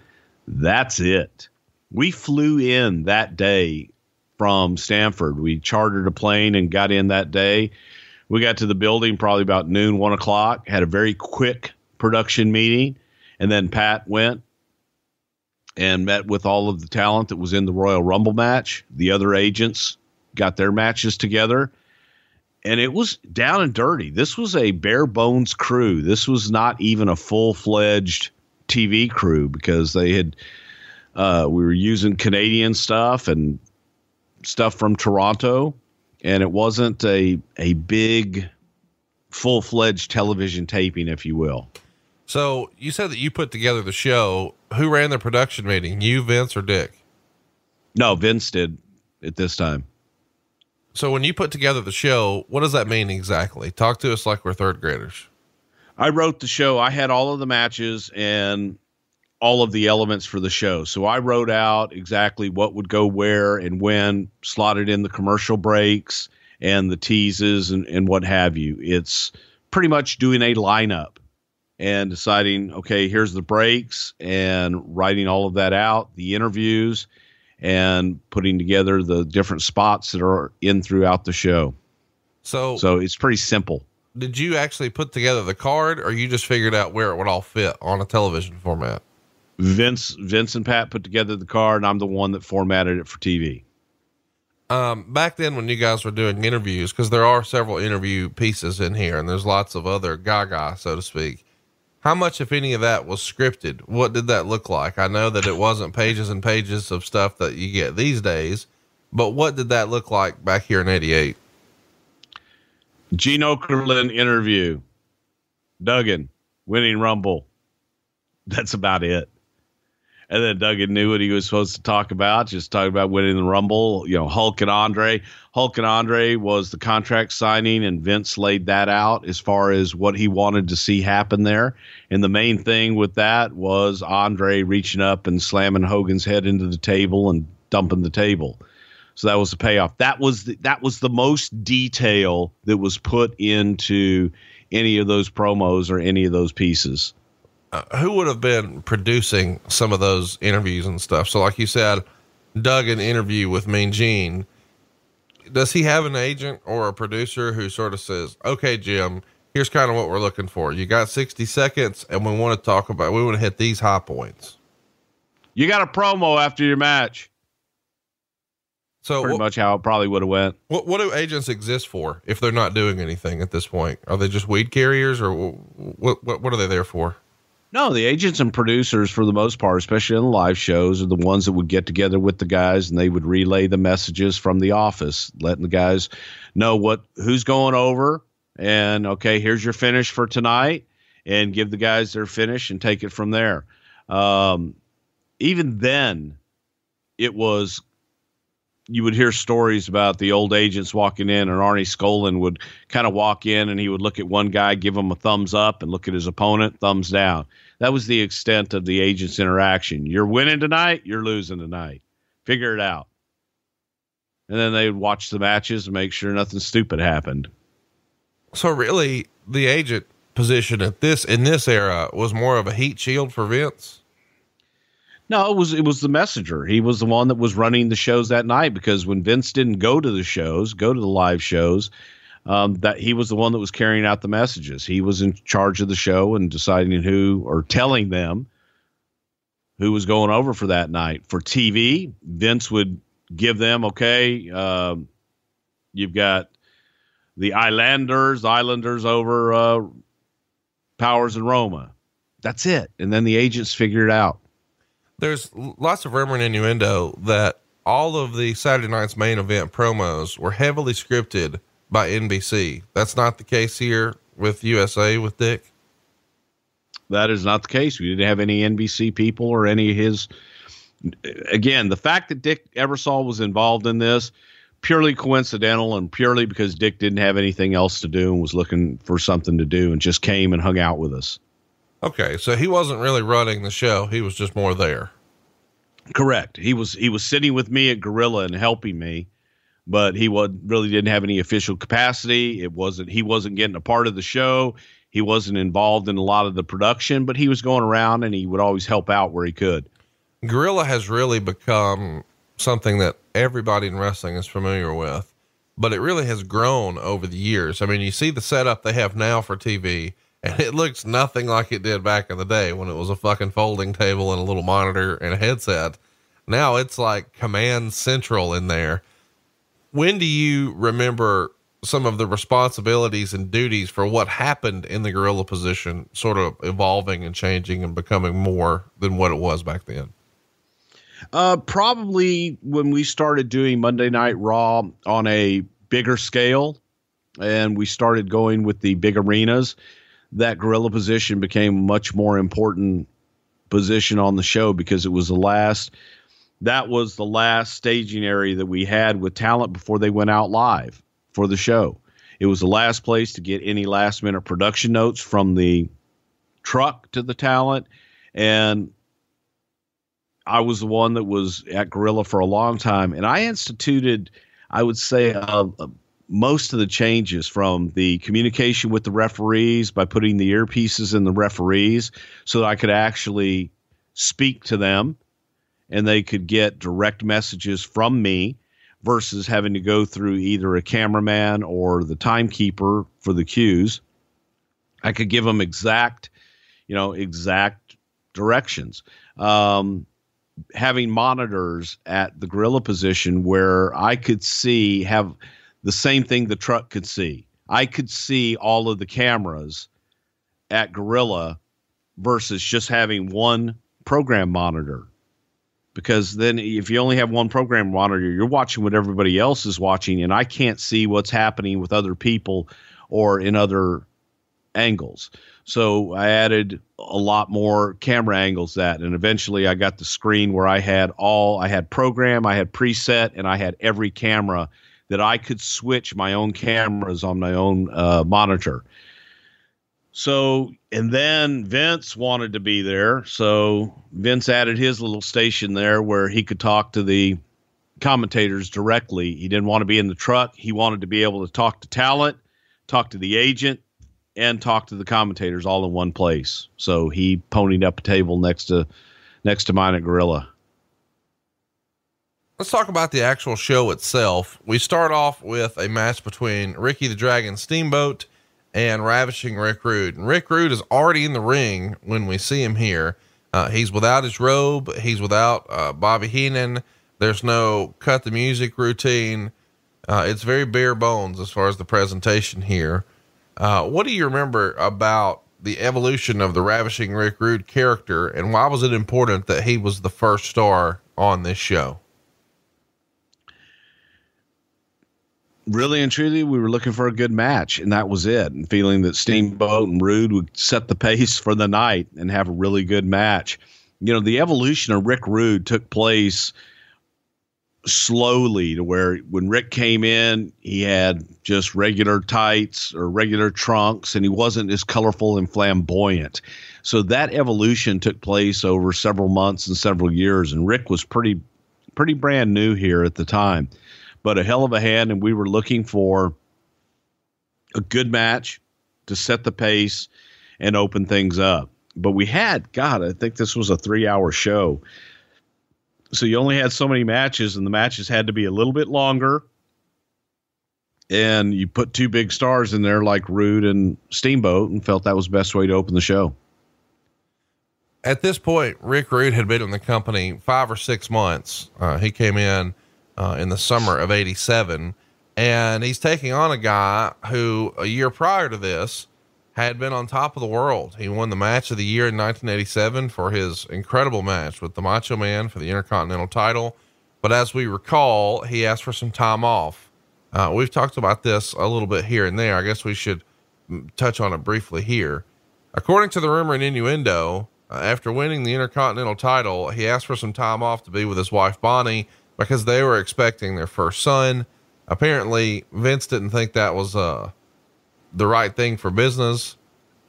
That's it. We flew in that day from Stamford. We chartered a plane and got in that day. We got to the building probably about noon, one o'clock, had a very quick production meeting, and then Pat went and met with all of the talent that was in the Royal Rumble match. The other agents got their matches together, and it was down and dirty. This was a bare bones crew. This was not even a full fledged TV crew because they had uh, we were using Canadian stuff and stuff from Toronto, and it wasn't a a big full fledged television taping, if you will. So you said that you put together the show. Who ran the production meeting? You, Vince, or Dick? No, Vince did at this time. So when you put together the show, what does that mean exactly? Talk to us like we're third graders. I wrote the show. I had all of the matches and all of the elements for the show. So I wrote out exactly what would go where and when, slotted in the commercial breaks and the teases and, and what have you. It's pretty much doing a lineup and deciding, okay, here's the breaks and writing all of that out, the interviews, and putting together the different spots that are in throughout the show. So, So it's pretty simple. did you actually put together the card or you just figured out where it would all fit on a television format? Vince Vince and Pat put together the card and I'm the one that formatted it for TV. Um, back then when you guys were doing interviews, cause there are several interview pieces in here and there's lots of other gaga, so to speak. How much, if any of that was scripted? What did that look like? I know that it wasn't pages and pages of stuff that you get these days, but what did that look like back here in 88? Gene Okerlund interview. Duggan winning Rumble. That's about it. And then Duggan knew what he was supposed to talk about, just talk about winning the Rumble. You know, Hulk and Andre. Hulk and Andre was the contract signing, and Vince laid that out as far as what he wanted to see happen there. And the main thing with that was Andre reaching up and slamming Hogan's head into the table and dumping the table. So that was the payoff. That was the, that was the most detail that was put into any of those promos or any of those pieces. Uh, who would have been producing some of those interviews and stuff? So, like you said, Duggan interview with Mean Gene. Does he have an agent or a producer who sort of says, "Okay, Jim, here's kind of what we're looking for. You got 60 seconds, and we want to talk about. We want to hit these high points." You got a promo after your match. So, Pretty what, much how it probably would have went. what what do agents exist for if they're not doing anything at this point? Are they just weed carriers, or what? What, what are they there for? No, the agents and producers, for the most part, especially in the live shows, are the ones that would get together with the guys and they would relay the messages from the office, letting the guys know what who's going over and okay, here's your finish for tonight, and give the guys their finish and take it from there. Um, even then, it was you would hear stories about the old agents walking in, and Arnie Skaaland would kind of walk in and he would look at one guy, give him a thumbs up, and look at his opponent, thumbs down. That was the extent of the agents' interaction. You're winning tonight, you're losing tonight. Figure it out. And then they would watch the matches and make sure nothing stupid happened. So really, the agent position at this in this era was more of a heat shield for Vince. No, it was it was the messenger. He was the one that was running the shows that night because when Vince didn't go to the shows, go to the live shows, um, that he was the one that was carrying out the messages. He was in charge of the show and deciding who or telling them who was going over for that night. For TV, Vince would give them okay. Um, you've got the Islanders, Islanders over uh, Powers and Roma. That's it. And then the agents figure it out. There's lots of rumor and innuendo that all of the Saturday night's main event promos were heavily scripted by NBC. That's not the case here with USA with Dick. That is not the case. We didn't have any NBC people or any of his. Again, the fact that Dick Ebersol was involved in this purely coincidental and purely because Dick didn't have anything else to do and was looking for something to do and just came and hung out with us. Okay, so he wasn't really running the show; he was just more there. Correct. He was he was sitting with me at Gorilla and helping me, but he was really didn't have any official capacity. It wasn't he wasn't getting a part of the show. He wasn't involved in a lot of the production, but he was going around and he would always help out where he could. Gorilla has really become something that everybody in wrestling is familiar with, but it really has grown over the years. I mean, you see the setup they have now for TV, and it looks nothing like it did back in the day when it was a fucking folding table and a little monitor and a headset. Now it's like command central in there. When do you remember some of the responsibilities and duties for what happened in the gorilla position sort of evolving and changing and becoming more than what it was back then? Uh, probably when we started doing Monday Night Raw on a bigger scale, and we started going with the big arenas, that gorilla position became a much more important position on the show because it was the last. That was the last staging area that we had with talent before they went out live for the show. It was the last place to get any last minute production notes from the truck to the talent. And I was the one that was at Gorilla for a long time, and I instituted, I would say, uh, uh, most of the changes from the communication with the referees by putting the earpieces in the referees so that I could actually speak to them and they could get direct messages from me versus having to go through either a cameraman or the timekeeper for the cues. I could give them exact, you know, exact directions. Um, having monitors at the gorilla position where I could see have the same thing the truck could see. I could see all of the cameras at Gorilla versus just having one program monitor. Because then, if you only have one program monitor, you're watching what everybody else is watching, and I can't see what's happening with other people or in other angles. So I added a lot more camera angles that, and eventually I got the screen where I had all I had program, I had preset, and I had every camera that I could switch my own cameras on my own uh, monitor. So, and then Vince wanted to be there. So Vince added his little station there where he could talk to the commentators directly. He didn't want to be in the truck. He wanted to be able to talk to talent, talk to the agent, and talk to the commentators all in one place. So he ponied up a table next to next to mine at Gorilla. Let's talk about the actual show itself. We start off with a match between Ricky the Dragon Steamboat and Ravishing Rick Rude. And Rick Rude is already in the ring when we see him here. Uh, he's without his robe. He's without uh, Bobby Heenan. There's no cut the music routine. Uh, it's very bare bones as far as the presentation here. Uh, what do you remember about the evolution of the Ravishing Rick Rude character, and why was it important that he was the first star on this show? Really and truly, we were looking for a good match, and that was it. And feeling that Steamboat and Rude would set the pace for the night and have a really good match. You know, the evolution of Rick Rude took place slowly to where when Rick came in, he had just regular tights or regular trunks and he wasn't as colorful and flamboyant. So that evolution took place over several months and several years and Rick was pretty pretty brand new here at the time. But a hell of a hand and we were looking for a good match to set the pace and open things up. But we had, God, I think this was a three hour show so you only had so many matches, and the matches had to be a little bit longer. And you put two big stars in there like Rude and Steamboat, and felt that was the best way to open the show. At this point, Rick Rude had been in the company five or six months. Uh, he came in uh, in the summer of '87, and he's taking on a guy who a year prior to this had been on top of the world. He won the match of the year in 1987 for his incredible match with the Macho Man for the Intercontinental title. But as we recall, he asked for some time off. Uh, we've talked about this a little bit here and there. I guess we should touch on it briefly here. According to the rumor and innuendo, uh, after winning the Intercontinental title, he asked for some time off to be with his wife Bonnie because they were expecting their first son. Apparently, Vince didn't think that was uh, the right thing for business.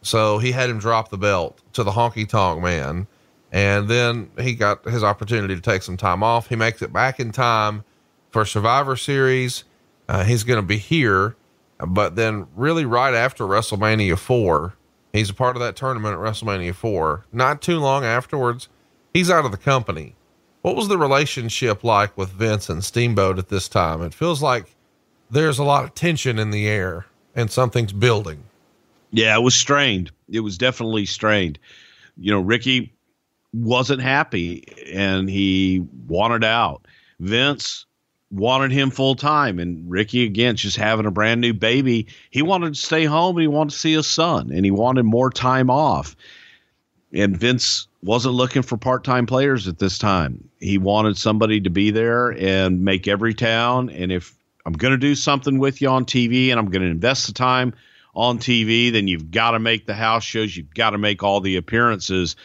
So he had him drop the belt to the honky tonk man. And then he got his opportunity to take some time off. He makes it back in time for Survivor Series. Uh, he's going to be here, but then really right after WrestleMania 4, he's a part of that tournament at WrestleMania 4. Not too long afterwards, he's out of the company. What was the relationship like with Vince and Steamboat at this time? It feels like there's a lot of tension in the air and something's building. Yeah, it was strained. It was definitely strained. You know, Ricky wasn't happy and he wanted out. Vince wanted him full time and Ricky again just having a brand new baby, he wanted to stay home and he wanted to see his son and he wanted more time off. And Vince wasn't looking for part-time players at this time. He wanted somebody to be there and make every town and if I'm going to do something with you on TV and I'm going to invest the time on TV, then you've got to make the house shows. You've got to make all the appearances.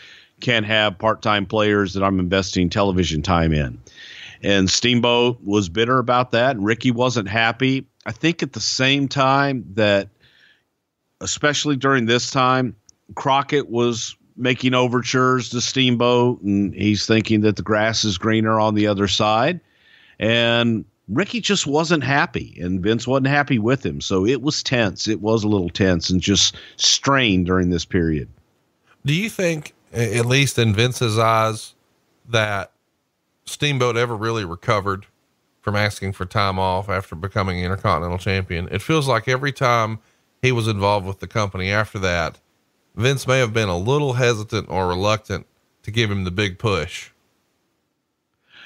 Can't have part time players that I'm investing television time in. And Steamboat was bitter about that. And Ricky wasn't happy. I think at the same time that, especially during this time, Crockett was making overtures to Steamboat and he's thinking that the grass is greener on the other side. And Ricky just wasn't happy, and Vince wasn't happy with him. So it was tense. It was a little tense and just strained during this period. Do you think, at least in Vince's eyes, that Steamboat ever really recovered from asking for time off after becoming Intercontinental Champion? It feels like every time he was involved with the company after that, Vince may have been a little hesitant or reluctant to give him the big push.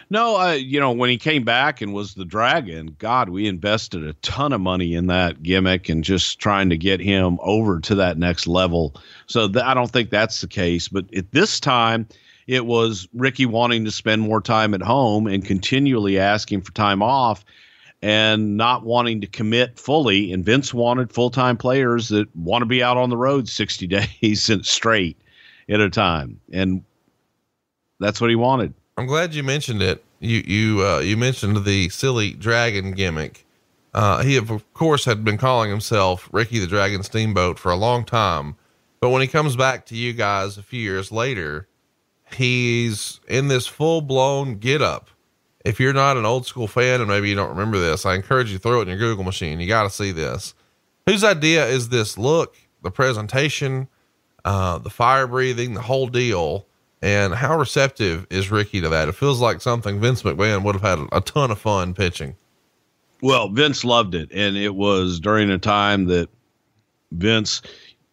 No, uh, you know, when he came back and was the dragon, God, we invested a ton of money in that gimmick and just trying to get him over to that next level. So th- I don't think that's the case. But at this time, it was Ricky wanting to spend more time at home and continually asking for time off and not wanting to commit fully. And Vince wanted full time players that want to be out on the road 60 days straight at a time. And that's what he wanted. I'm glad you mentioned it. You you uh, you mentioned the silly dragon gimmick. Uh, he of course had been calling himself Ricky the Dragon Steamboat for a long time, but when he comes back to you guys a few years later, he's in this full blown get up. If you're not an old school fan and maybe you don't remember this, I encourage you throw it in your Google machine. You got to see this. Whose idea is this look, the presentation, uh, the fire breathing, the whole deal? And how receptive is Ricky to that? It feels like something Vince McMahon would have had a ton of fun pitching. Well, Vince loved it. And it was during a time that Vince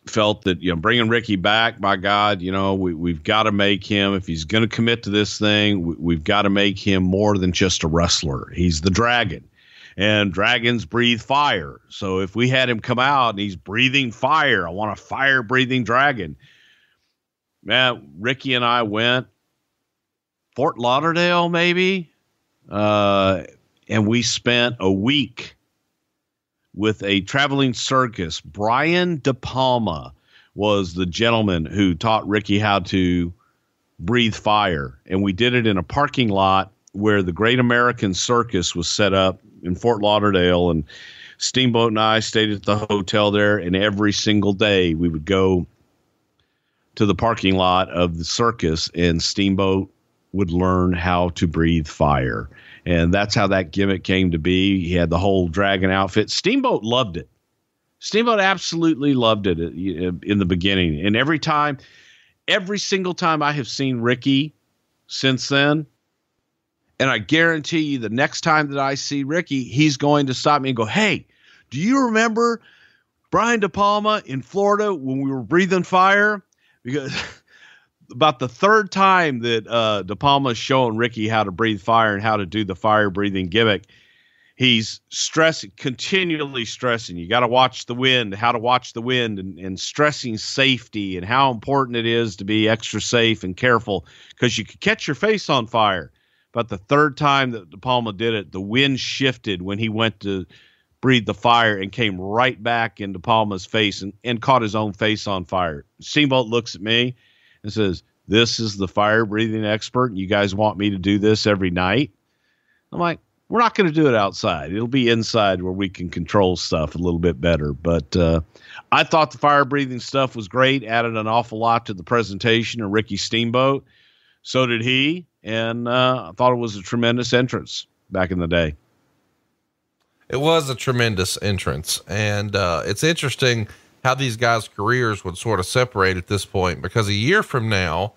felt that, you know, bringing Ricky back, by God, you know, we, we've got to make him, if he's going to commit to this thing, we, we've got to make him more than just a wrestler. He's the dragon and dragons breathe fire. So if we had him come out and he's breathing fire, I want a fire breathing dragon man, Ricky and I went Fort Lauderdale, maybe, uh, and we spent a week with a traveling circus. Brian De Palma was the gentleman who taught Ricky how to breathe fire, and we did it in a parking lot where the Great American Circus was set up in Fort Lauderdale, and Steamboat and I stayed at the hotel there, and every single day we would go to the parking lot of the circus, and Steamboat would learn how to breathe fire. And that's how that gimmick came to be. He had the whole dragon outfit. Steamboat loved it. Steamboat absolutely loved it uh, in the beginning. And every time, every single time I have seen Ricky since then, and I guarantee you the next time that I see Ricky, he's going to stop me and go, Hey, do you remember Brian De Palma in Florida when we were breathing fire? Because about the third time that uh, De Palma's showing Ricky how to breathe fire and how to do the fire breathing gimmick, he's stressing, continually stressing. You got to watch the wind, how to watch the wind, and, and stressing safety and how important it is to be extra safe and careful because you could catch your face on fire. But the third time that De Palma did it, the wind shifted when he went to breathe the fire and came right back into Palma's face and, and caught his own face on fire. Steamboat looks at me and says, This is the fire breathing expert. You guys want me to do this every night? I'm like, We're not going to do it outside. It'll be inside where we can control stuff a little bit better. But uh, I thought the fire breathing stuff was great, added an awful lot to the presentation of Ricky Steamboat. So did he. And uh, I thought it was a tremendous entrance back in the day. It was a tremendous entrance. And uh, it's interesting how these guys' careers would sort of separate at this point because a year from now,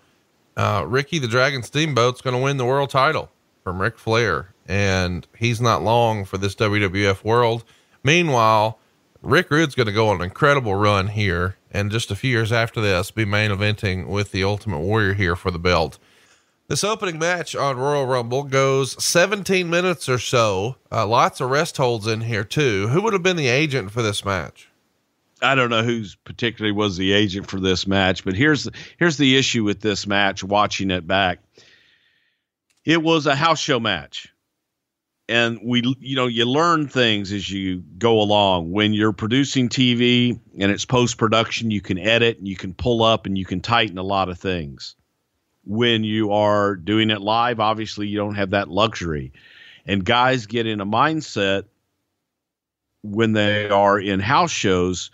uh, Ricky the Dragon Steamboat's going to win the world title from Ric Flair, and he's not long for this WWF world. Meanwhile, Rick Rude's going to go on an incredible run here, and just a few years after this, be main eventing with the Ultimate Warrior here for the belt. This opening match on Royal Rumble goes 17 minutes or so. Uh, lots of rest holds in here too. Who would have been the agent for this match? I don't know who's particularly was the agent for this match, but here's the, here's the issue with this match. Watching it back, it was a house show match, and we you know you learn things as you go along. When you're producing TV and it's post production, you can edit and you can pull up and you can tighten a lot of things. When you are doing it live, obviously you don't have that luxury, and guys get in a mindset when they are in house shows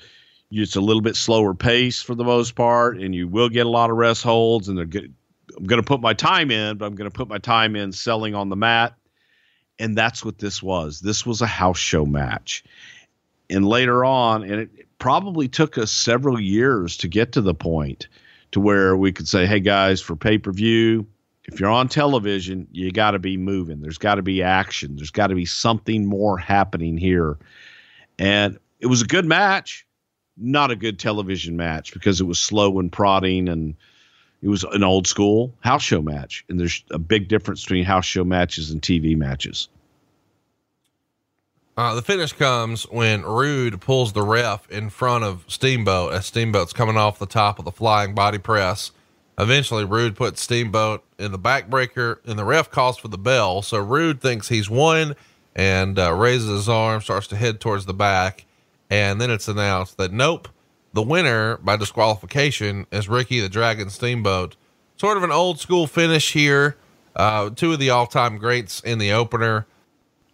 it's a little bit slower pace for the most part, and you will get a lot of rest holds. And they're good. I'm going to put my time in, but I'm going to put my time in selling on the mat. And that's what this was. This was a house show match. And later on, and it probably took us several years to get to the point to where we could say, hey guys, for pay per view, if you're on television, you got to be moving. There's got to be action. There's got to be something more happening here. And it was a good match not a good television match because it was slow and prodding and it was an old school house show match. And there's a big difference between house show matches and TV matches. Uh, the finish comes when Rude pulls the ref in front of Steamboat as Steamboat's coming off the top of the flying body press. Eventually, Rude puts Steamboat in the backbreaker, and the ref calls for the bell. So Rude thinks he's won and uh, raises his arm, starts to head towards the back. And then it's announced that nope, the winner by disqualification is Ricky the Dragon Steamboat. Sort of an old school finish here. Uh, two of the all time greats in the opener,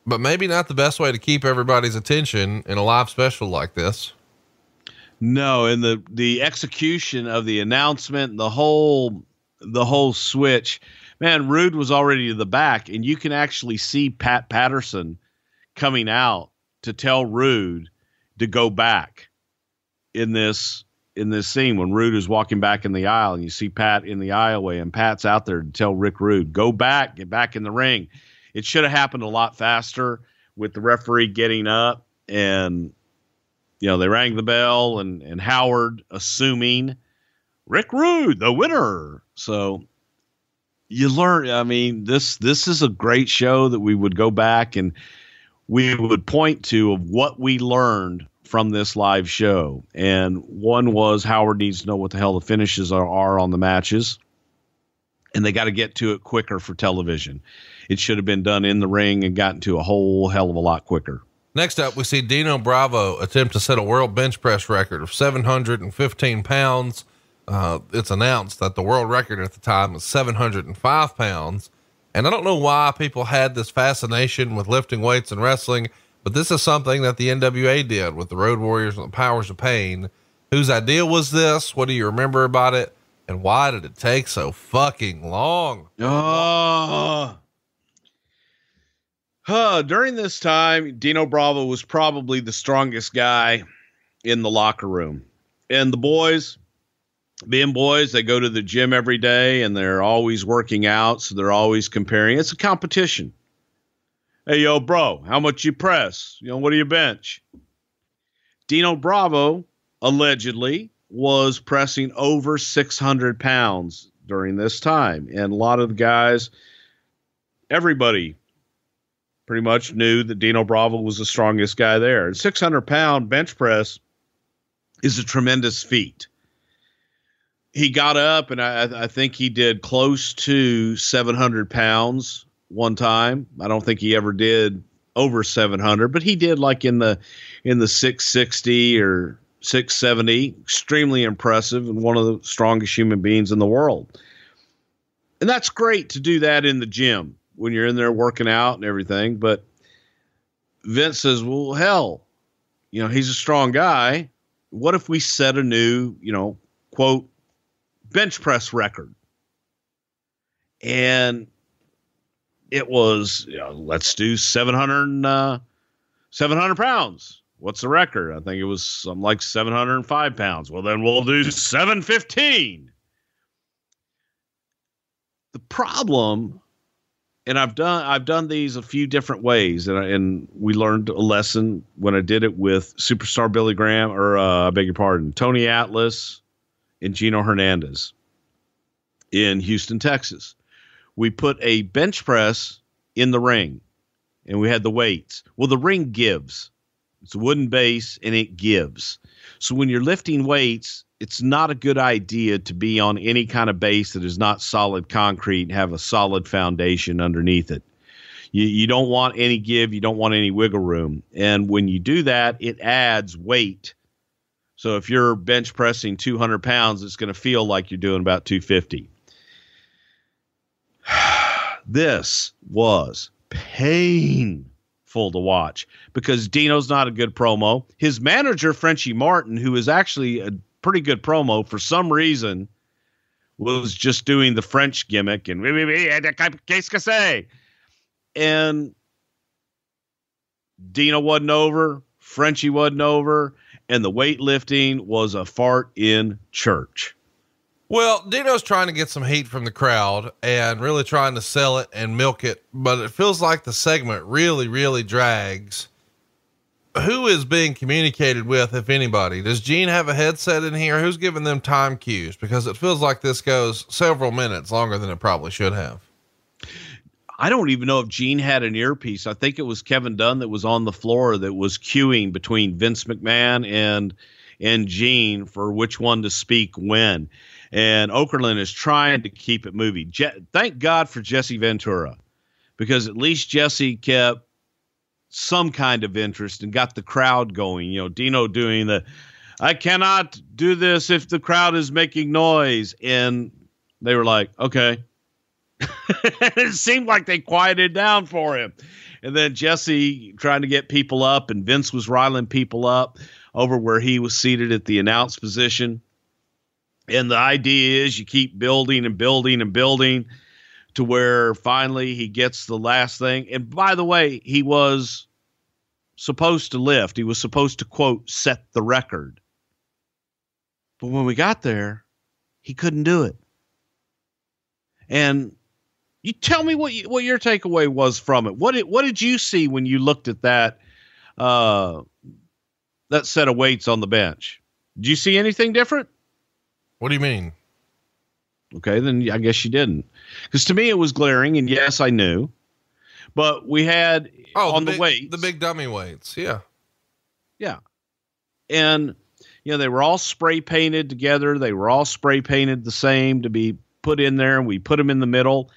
but maybe not the best way to keep everybody's attention in a live special like this. No, and the the execution of the announcement, the whole the whole switch, man, Rude was already to the back, and you can actually see Pat Patterson coming out to tell Rude to go back in this in this scene when Rude is walking back in the aisle and you see Pat in the aisleway and Pat's out there to tell Rick Rude, go back, get back in the ring. It should have happened a lot faster with the referee getting up and you know, they rang the bell and, and Howard assuming Rick Rude, the winner. So you learn I mean, this this is a great show that we would go back and we would point to of what we learned from this live show. And one was Howard needs to know what the hell the finishes are, are on the matches. And they got to get to it quicker for television. It should have been done in the ring and gotten to a whole hell of a lot quicker. Next up, we see Dino Bravo attempt to set a world bench press record of 715 pounds. Uh, it's announced that the world record at the time was 705 pounds. And I don't know why people had this fascination with lifting weights and wrestling, but this is something that the NWA did with the Road Warriors and the Powers of Pain. Whose idea was this? What do you remember about it? And why did it take so fucking long? Uh, during this time, Dino Bravo was probably the strongest guy in the locker room. And the boys, being boys, they go to the gym every day and they're always working out. So they're always comparing. It's a competition. Hey, yo, bro, how much you press? You know, what do you bench? Dino Bravo allegedly was pressing over 600 pounds during this time. And a lot of the guys, everybody pretty much knew that Dino Bravo was the strongest guy there. And 600 pound bench press is a tremendous feat. He got up, and I, I think he did close to 700 pounds one time. I don't think he ever did over 700, but he did like in the in the 660 or 670. Extremely impressive and one of the strongest human beings in the world. And that's great to do that in the gym when you're in there working out and everything. But Vince says, well, hell, you know, he's a strong guy. What if we set a new, you know, quote, bench press record? And it was, you know, let's do 700, uh, 700 pounds. What's the record? I think it was something like 705 pounds. Well, then we'll do 715. The problem and I've done I've done these a few different ways, and I, and we learned a lesson when I did it with superstar Billy Graham, or uh, I beg your pardon, Tony Atlas and Gino Hernandez in Houston, Texas. We put a bench press in the ring, and we had the weights. Well, the ring gives; it's a wooden base, and it gives. So when you're lifting weights, it's not a good idea to be on any kind of base that is not solid concrete and have a solid foundation underneath it. You, you don't want any give, you don't want any wiggle room. And when you do that, it adds weight. So if you're bench pressing 200 pounds, it's going to feel like you're doing about 250. this was painful to watch because Dino's not a good promo. His manager, Frenchie Martin, who is actually a pretty good promo for some reason was just doing the French gimmick and we can say. and Dino wasn't over, Frenchie wasn't over, and the weightlifting was a fart in church. Well, Dino's trying to get some heat from the crowd and really trying to sell it and milk it, but it feels like the segment really, really drags who is being communicated with, if anybody? Does Gene have a headset in here? Who's giving them time cues? Because it feels like this goes several minutes longer than it probably should have. I don't even know if Gene had an earpiece. I think it was Kevin Dunn that was on the floor that was queuing between Vince McMahon and and Gene for which one to speak when. And Okerlund is trying to keep it moving. Je- thank God for Jesse Ventura, because at least Jesse kept some kind of interest and got the crowd going. You know, Dino doing the, I cannot do this if the crowd is making noise. And they were like, okay. it seemed like they quieted down for him. And then Jesse trying to get people up, and Vince was riling people up over where he was seated at the announce position. And the idea is you keep building and building and building to where finally he gets the last thing. And by the way, he was supposed to lift. He was supposed to quote set the record. But when we got there, he couldn't do it. And you tell me what you, what your takeaway was from it. What did what did you see when you looked at that uh, that set of weights on the bench? Did you see anything different? What do you mean? Okay, then I guess you didn't. Because to me it was glaring, and yes, I knew. But we had oh, on the, big, the weights the big dummy weights, yeah, yeah, and you know they were all spray painted together. They were all spray painted the same to be put in there, and we put them in the middle.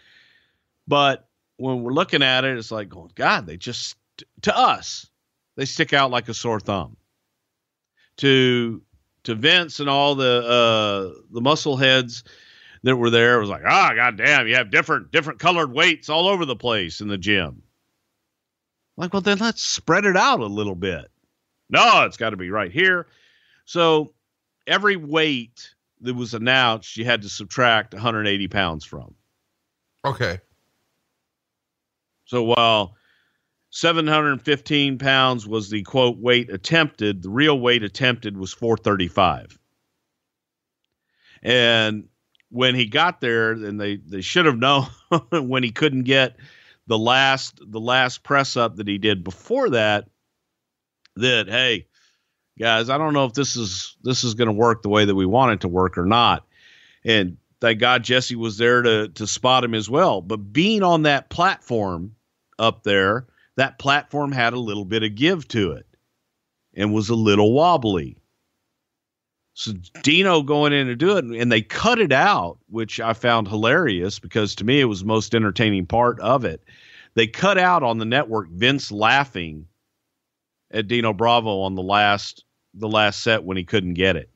But when we're looking at it, it's like, oh God, they just to us they stick out like a sore thumb. To to Vince and all the uh, the muscle heads that were there. It was like, ah, oh, goddamn, you have different different colored weights all over the place in the gym. Like, well, then let's spread it out a little bit. No, it's got to be right here. So every weight that was announced, you had to subtract 180 pounds from. Okay. So while 715 pounds was the quote weight attempted, the real weight attempted was 435. And when he got there, and they, they should have known when he couldn't get the last the last press up that he did before that, that hey, guys, I don't know if this is this is going to work the way that we want it to work or not. And thank God Jesse was there to to spot him as well. But being on that platform up there, that platform had a little bit of give to it and was a little wobbly. So Dino going in to do it, and they cut it out, which I found hilarious because to me it was the most entertaining part of it. They cut out on the network Vince laughing at Dino Bravo on the last the last set when he couldn't get it.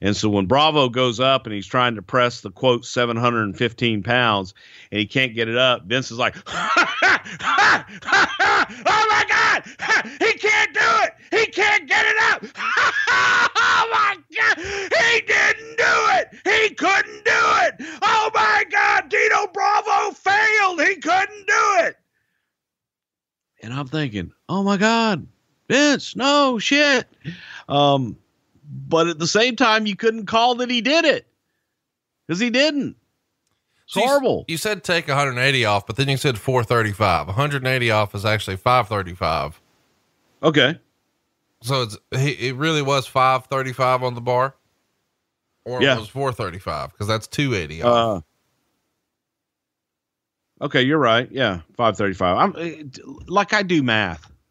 And so when Bravo goes up and he's trying to press the quote 715 pounds and he can't get it up, Vince is like, oh my God, he can't do it. He can't get it up. oh my God, he didn't do it. He couldn't do it. Oh my God, Dino Bravo failed. He couldn't do it. And I'm thinking, oh my God, Vince, no shit. Um, but at the same time, you couldn't call that he did it because he didn't. So horrible. You, you said take 180 off, but then you said 435. 180 off is actually 535. okay. So it's he, it really was 535 on the bar, or Yeah. it was 435 because that's 280 off. Uh, okay, you're right. Yeah, 535. I'm uh, like I do math.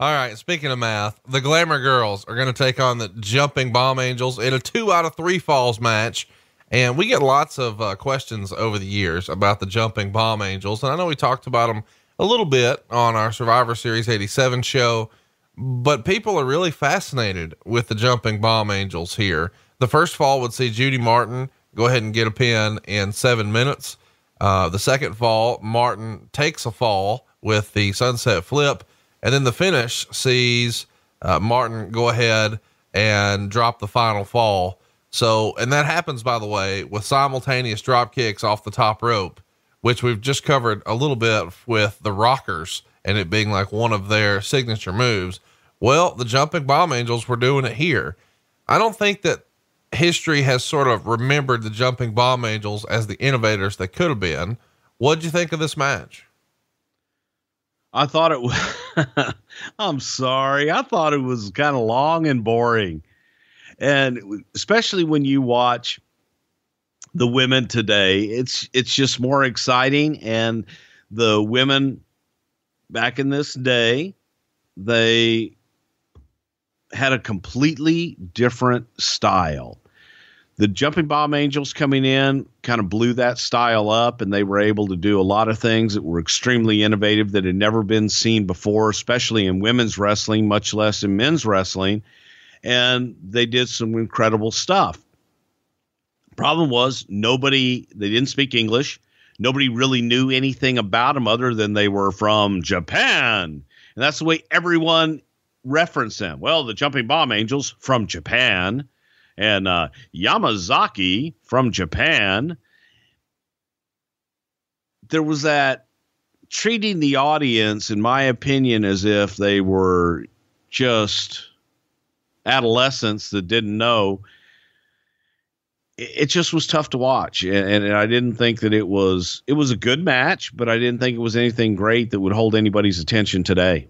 All right. Speaking of math, the Glamour Girls are going to take on the Jumping Bomb Angels in a two out of three falls match. And we get lots of uh, questions over the years about the Jumping Bomb Angels. And I know we talked about them a little bit on our Survivor Series 87 show, but people are really fascinated with the Jumping Bomb Angels here. The first fall would see Judy Martin go ahead and get a pin in seven minutes. Uh, the second fall, Martin takes a fall with the sunset flip. And then the finish sees uh, Martin go ahead and drop the final fall. So, and that happens, by the way, with simultaneous drop kicks off the top rope, which we've just covered a little bit with the Rockers and it being like one of their signature moves. Well, the Jumping Bomb Angels were doing it here. I don't think that history has sort of remembered the Jumping Bomb Angels as the innovators they could have been. What'd you think of this match? I thought it was, I'm sorry. I thought it was kind of long and boring. And especially when you watch the women today, it's, it's just more exciting. And the women back in this day, they had a completely different style. The Jumping Bomb Angels coming in kind of blew that style up, and they were able to do a lot of things that were extremely innovative that had never been seen before, especially in women's wrestling, much less in men's wrestling. And they did some incredible stuff. Problem was, nobody, they didn't speak English. Nobody really knew anything about them other than they were from Japan. And that's the way everyone referenced them. Well, the Jumping Bomb Angels from Japan and uh, Yamazaki from Japan. There was that treating the audience, in my opinion, as if they were just adolescents that didn't know. It just was tough to watch, and, and I didn't think that it was. It was a good match, but I didn't think it was anything great that would hold anybody's attention today.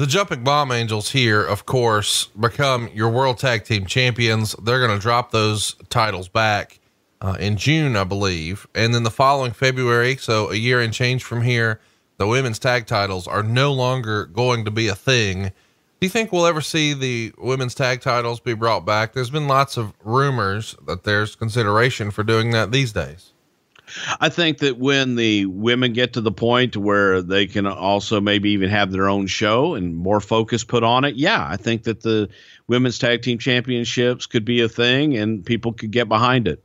The Jumping Bomb Angels here, of course, become your World Tag Team Champions. They're going to drop those titles back uh, in June, I believe. And then the following February, so a year and change from here, the women's tag titles are no longer going to be a thing. Do you think we'll ever see the women's tag titles be brought back? There's been lots of rumors that there's consideration for doing that these days. I think that when the women get to the point where they can also maybe even have their own show and more focus put on it, yeah, I think that the women's tag team championships could be a thing and people could get behind it.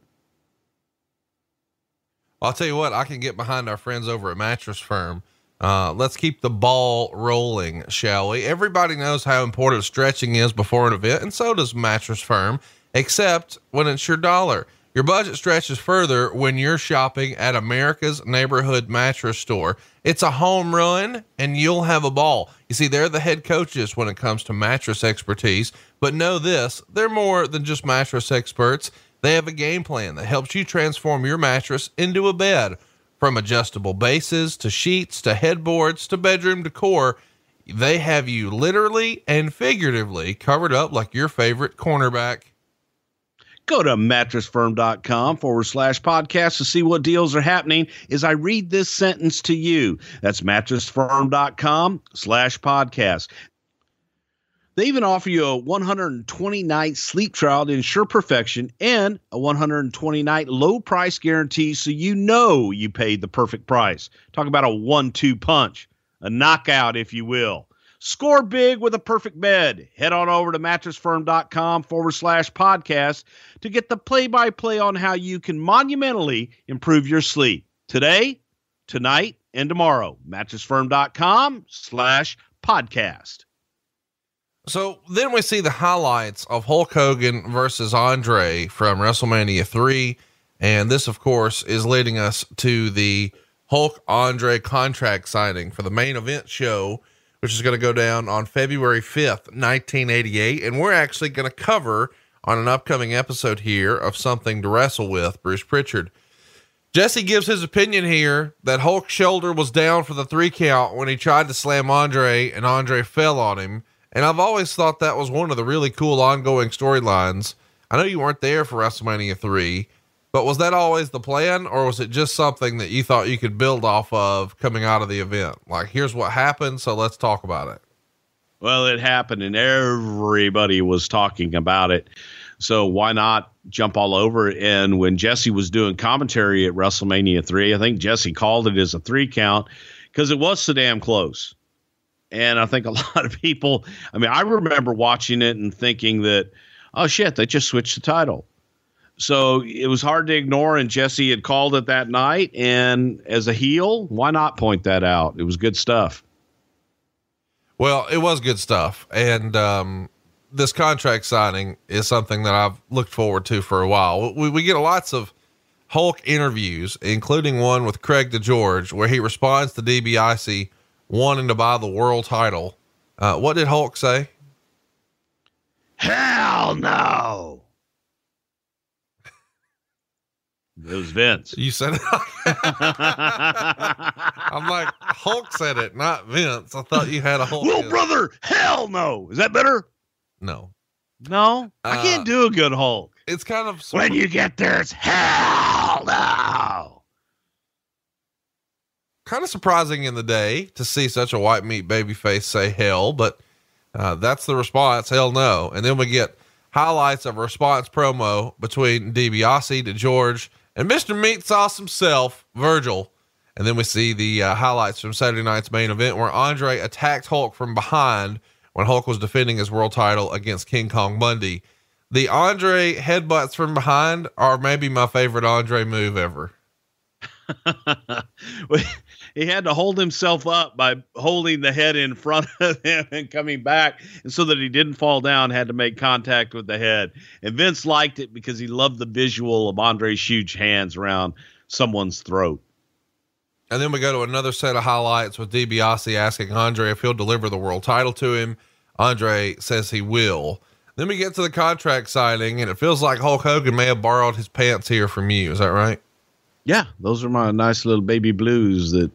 I'll tell you what, I can get behind our friends over at Mattress Firm. Uh, let's keep the ball rolling, shall we? Everybody knows how important stretching is before an event, and so does Mattress Firm, except when it's your dollar. Your budget stretches further when you're shopping at America's neighborhood mattress store. It's a home run and you'll have a ball. You see, they're the head coaches when it comes to mattress expertise, but know this they're more than just mattress experts. They have a game plan that helps you transform your mattress into a bed. From adjustable bases to sheets to headboards to bedroom decor, they have you literally and figuratively covered up like your favorite cornerback. Go to mattressfirm.com forward slash podcast to see what deals are happening as I read this sentence to you. That's mattressfirm.com slash podcast. They even offer you a 120 night sleep trial to ensure perfection and a 120 night low price guarantee so you know you paid the perfect price. Talk about a one two punch, a knockout, if you will. Score big with a perfect bed. Head on over to mattressfirm.com forward slash podcast to get the play by play on how you can monumentally improve your sleep today, tonight, and tomorrow. Mattressfirm.com slash podcast. So then we see the highlights of Hulk Hogan versus Andre from WrestleMania 3. And this, of course, is leading us to the Hulk Andre contract signing for the main event show, which is going to go down on February 5th, 1988. And we're actually going to cover on an upcoming episode here of Something to Wrestle with Bruce Prichard. Jesse gives his opinion here that Hulk's shoulder was down for the three count when he tried to slam Andre and Andre fell on him. And I've always thought that was one of the really cool ongoing storylines. I know you weren't there for WrestleMania 3, but was that always the plan or was it just something that you thought you could build off of coming out of the event? Like, here's what happened, so let's talk about it. Well, it happened and everybody was talking about it. So why not jump all over it? And when Jesse was doing commentary at WrestleMania 3, I think Jesse called it as a three count because it was so damn close. And I think a lot of people, I mean, I remember watching it and thinking that, oh shit, they just switched the title. So it was hard to ignore. And Jesse had called it that night. And as a heel, why not point that out? It was good stuff. Well, it was good stuff. And, um, this contract signing is something that I've looked forward to for a while. We, we get lots of Hulk interviews, including one with Craig DeGeorge, where he responds to DiBiase wanting to buy the world title. Uh, what did Hulk say? Hell no. It was Vince. You said it. I'm like, Hulk said it, not Vince. I thought you had a Hulk. Little brother, hell no. Is that better? No. No, I can't Uh, do a good Hulk. It's kind of When you get there, it's hell no. kind of surprising in the day to see such a white meat baby face say hell, but uh, that's the response. Hell no. And then we get highlights of a response promo between DiBiase to George and Mr. Meat Sauce himself, Virgil. And then we see the uh, highlights from Saturday night's main event where Andre attacked Hulk from behind when Hulk was defending his world title against King Kong Bundy. The Andre headbutts from behind are maybe my favorite Andre move ever. he had to hold himself up by holding the head in front of him and coming back, and so that he didn't fall down, had to make contact with the head. And Vince liked it because he loved the visual of Andre's huge hands around someone's throat. And then we go to another set of highlights with DiBiase asking Andre if he'll deliver the world title to him. Andre says he will. Then we get to the contract signing, and it feels like Hulk Hogan may have borrowed his pants here from you. Is that right? Yeah, those are my nice little baby blues that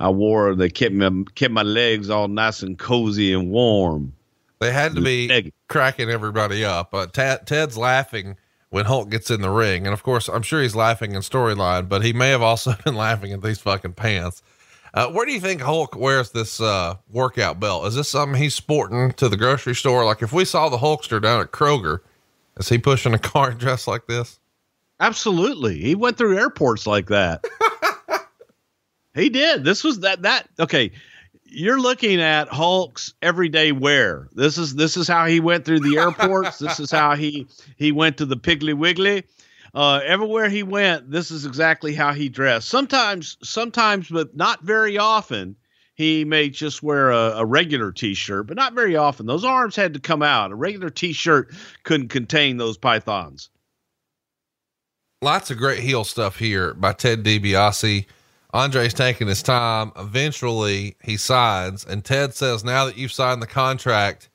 I wore. They kept me kept my legs all nice and cozy and warm. They had to be cracking everybody up. Uh, Ted, Ted's laughing when Hulk gets in the ring. And of course, I'm sure he's laughing in storyline, but he may have also been laughing at these fucking pants. Uh, where do you think Hulk wears this uh, workout belt? Is this something he's sporting to the grocery store? Like if we saw the Hulkster down at Kroger, is he pushing a cart dressed like this? Absolutely. He went through airports like that. he did. This was that that okay. You're looking at Hulk's everyday wear. This is this is how he went through the airports. this is how he he went to the Piggly Wiggly. Uh, everywhere he went, this is exactly how he dressed. Sometimes, sometimes, but not very often. He may just wear a, a regular T-shirt, but not very often. Those arms had to come out. A regular T-shirt couldn't contain those pythons lots of great heel stuff here by Ted DiBiase. Andre's taking his time. Eventually, he signs, and Ted says, "Now that you've signed the contract,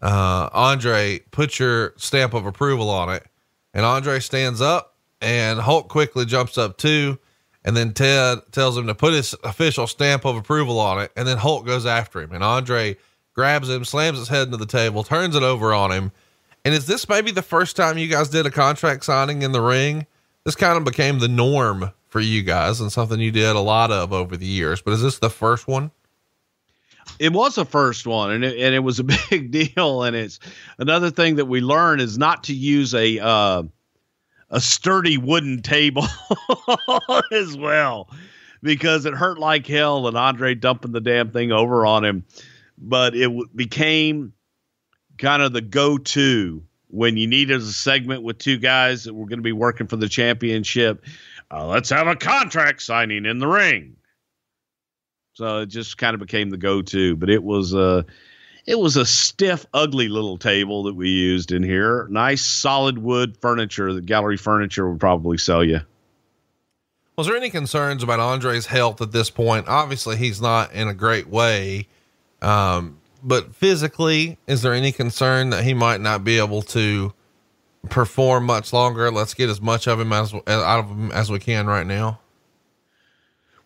uh, Andre, put your stamp of approval on it." And Andre stands up, and Hulk quickly jumps up too. And then Ted tells him to put his official stamp of approval on it. And then Hulk goes after him, and Andre grabs him, slams his head into the table, turns it over on him. And is this maybe the first time you guys did a contract signing in the ring? This kind of became the norm for you guys and something you did a lot of over the years. But is this the first one? It was the first one, and it, and it was a big deal. And it's another thing that we learned is not to use a uh, a sturdy wooden table as well, because it hurt like hell. And Andre dumping the damn thing over on him, but it w- became kind of the go to when you needed a segment with two guys that were going to be working for the championship. Uh, let's have a contract signing in the ring. So it just kind of became the go-to, but it was a it was a stiff, ugly little table that we used in here. Nice solid wood furniture that gallery furniture would probably sell you. Was there any concerns about Andre's health at this point? Obviously, he's not in a great way. Um, but physically, is there any concern that he might not be able to perform much longer? Let's get as much of him as out of him as we can right now.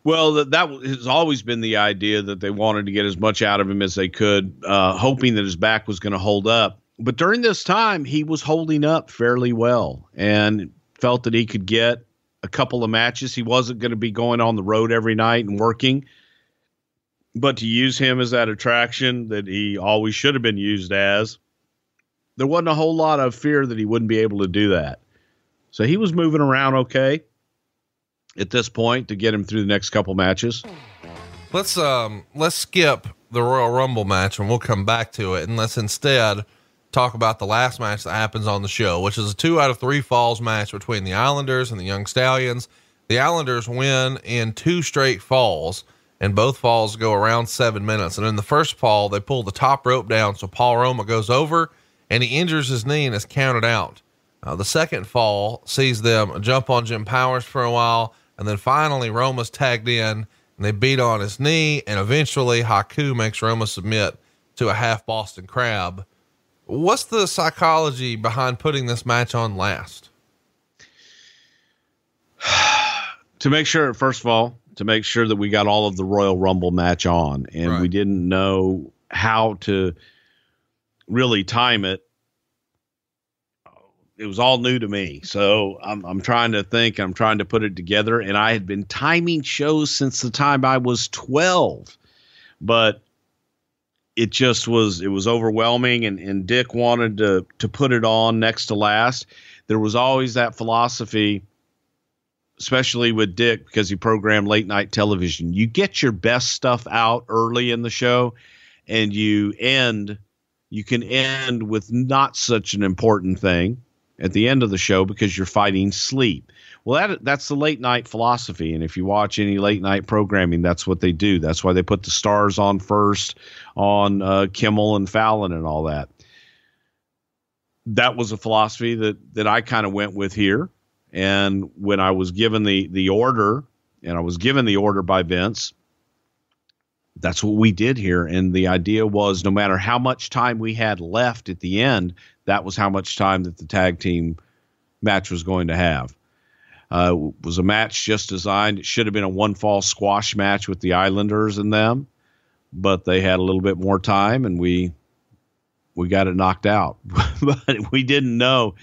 Well, that, that has always been the idea that they wanted to get as much out of him as they could, uh, hoping that his back was going to hold up. But during this time, he was holding up fairly well and felt that he could get a couple of matches. He wasn't going to be going on the road every night and working but to use him as that attraction that he always should have been used as, there wasn't a whole lot of fear that he wouldn't be able to do that. So he was moving around okay at this point to get him through the next couple matches. Let's um let's skip the Royal Rumble match and we'll come back to it and let's instead talk about the last match that happens on the show, which is a two out of three falls match between the Islanders and the Young Stallions. The Islanders win in two straight falls and both falls go around seven minutes. And in the first fall, they pull the top rope down, so Paul Roma goes over and he injures his knee and is counted out. Uh, the second fall sees them jump on Jim Powers for a while, and then finally Roma's tagged in and they beat on his knee, and eventually Haku makes Roma submit to a half Boston Crab. What's the psychology behind putting this match on last? to make sure, first of all, to make sure that we got all of the Royal Rumble match on, and right. we didn't know how to really time it. It was all new to me, so I'm I'm trying to think. I'm trying to put it together, and I had been timing shows since the time I was 12, but it just was it was overwhelming, and and Dick wanted to to put it on next to last. There was always that philosophy especially with Dick because he programmed late night television. You get your best stuff out early in the show and you end you can end with not such an important thing at the end of the show because you're fighting sleep. Well, that that's the late night philosophy, and if you watch any late night programming, that's what they do. That's why they put the stars on first, on uh, Kimmel and Fallon and all that. That was a philosophy that that I kind of went with here, and when I was given the the order, and I was given the order by Vince, that's what we did here. And the idea was no matter how much time we had left at the end, that was how much time that the tag team match was going to have. Uh, was a match just designed. It should have been a one fall squash match with the Islanders and them, but they had a little bit more time, and we we got it knocked out. but we didn't know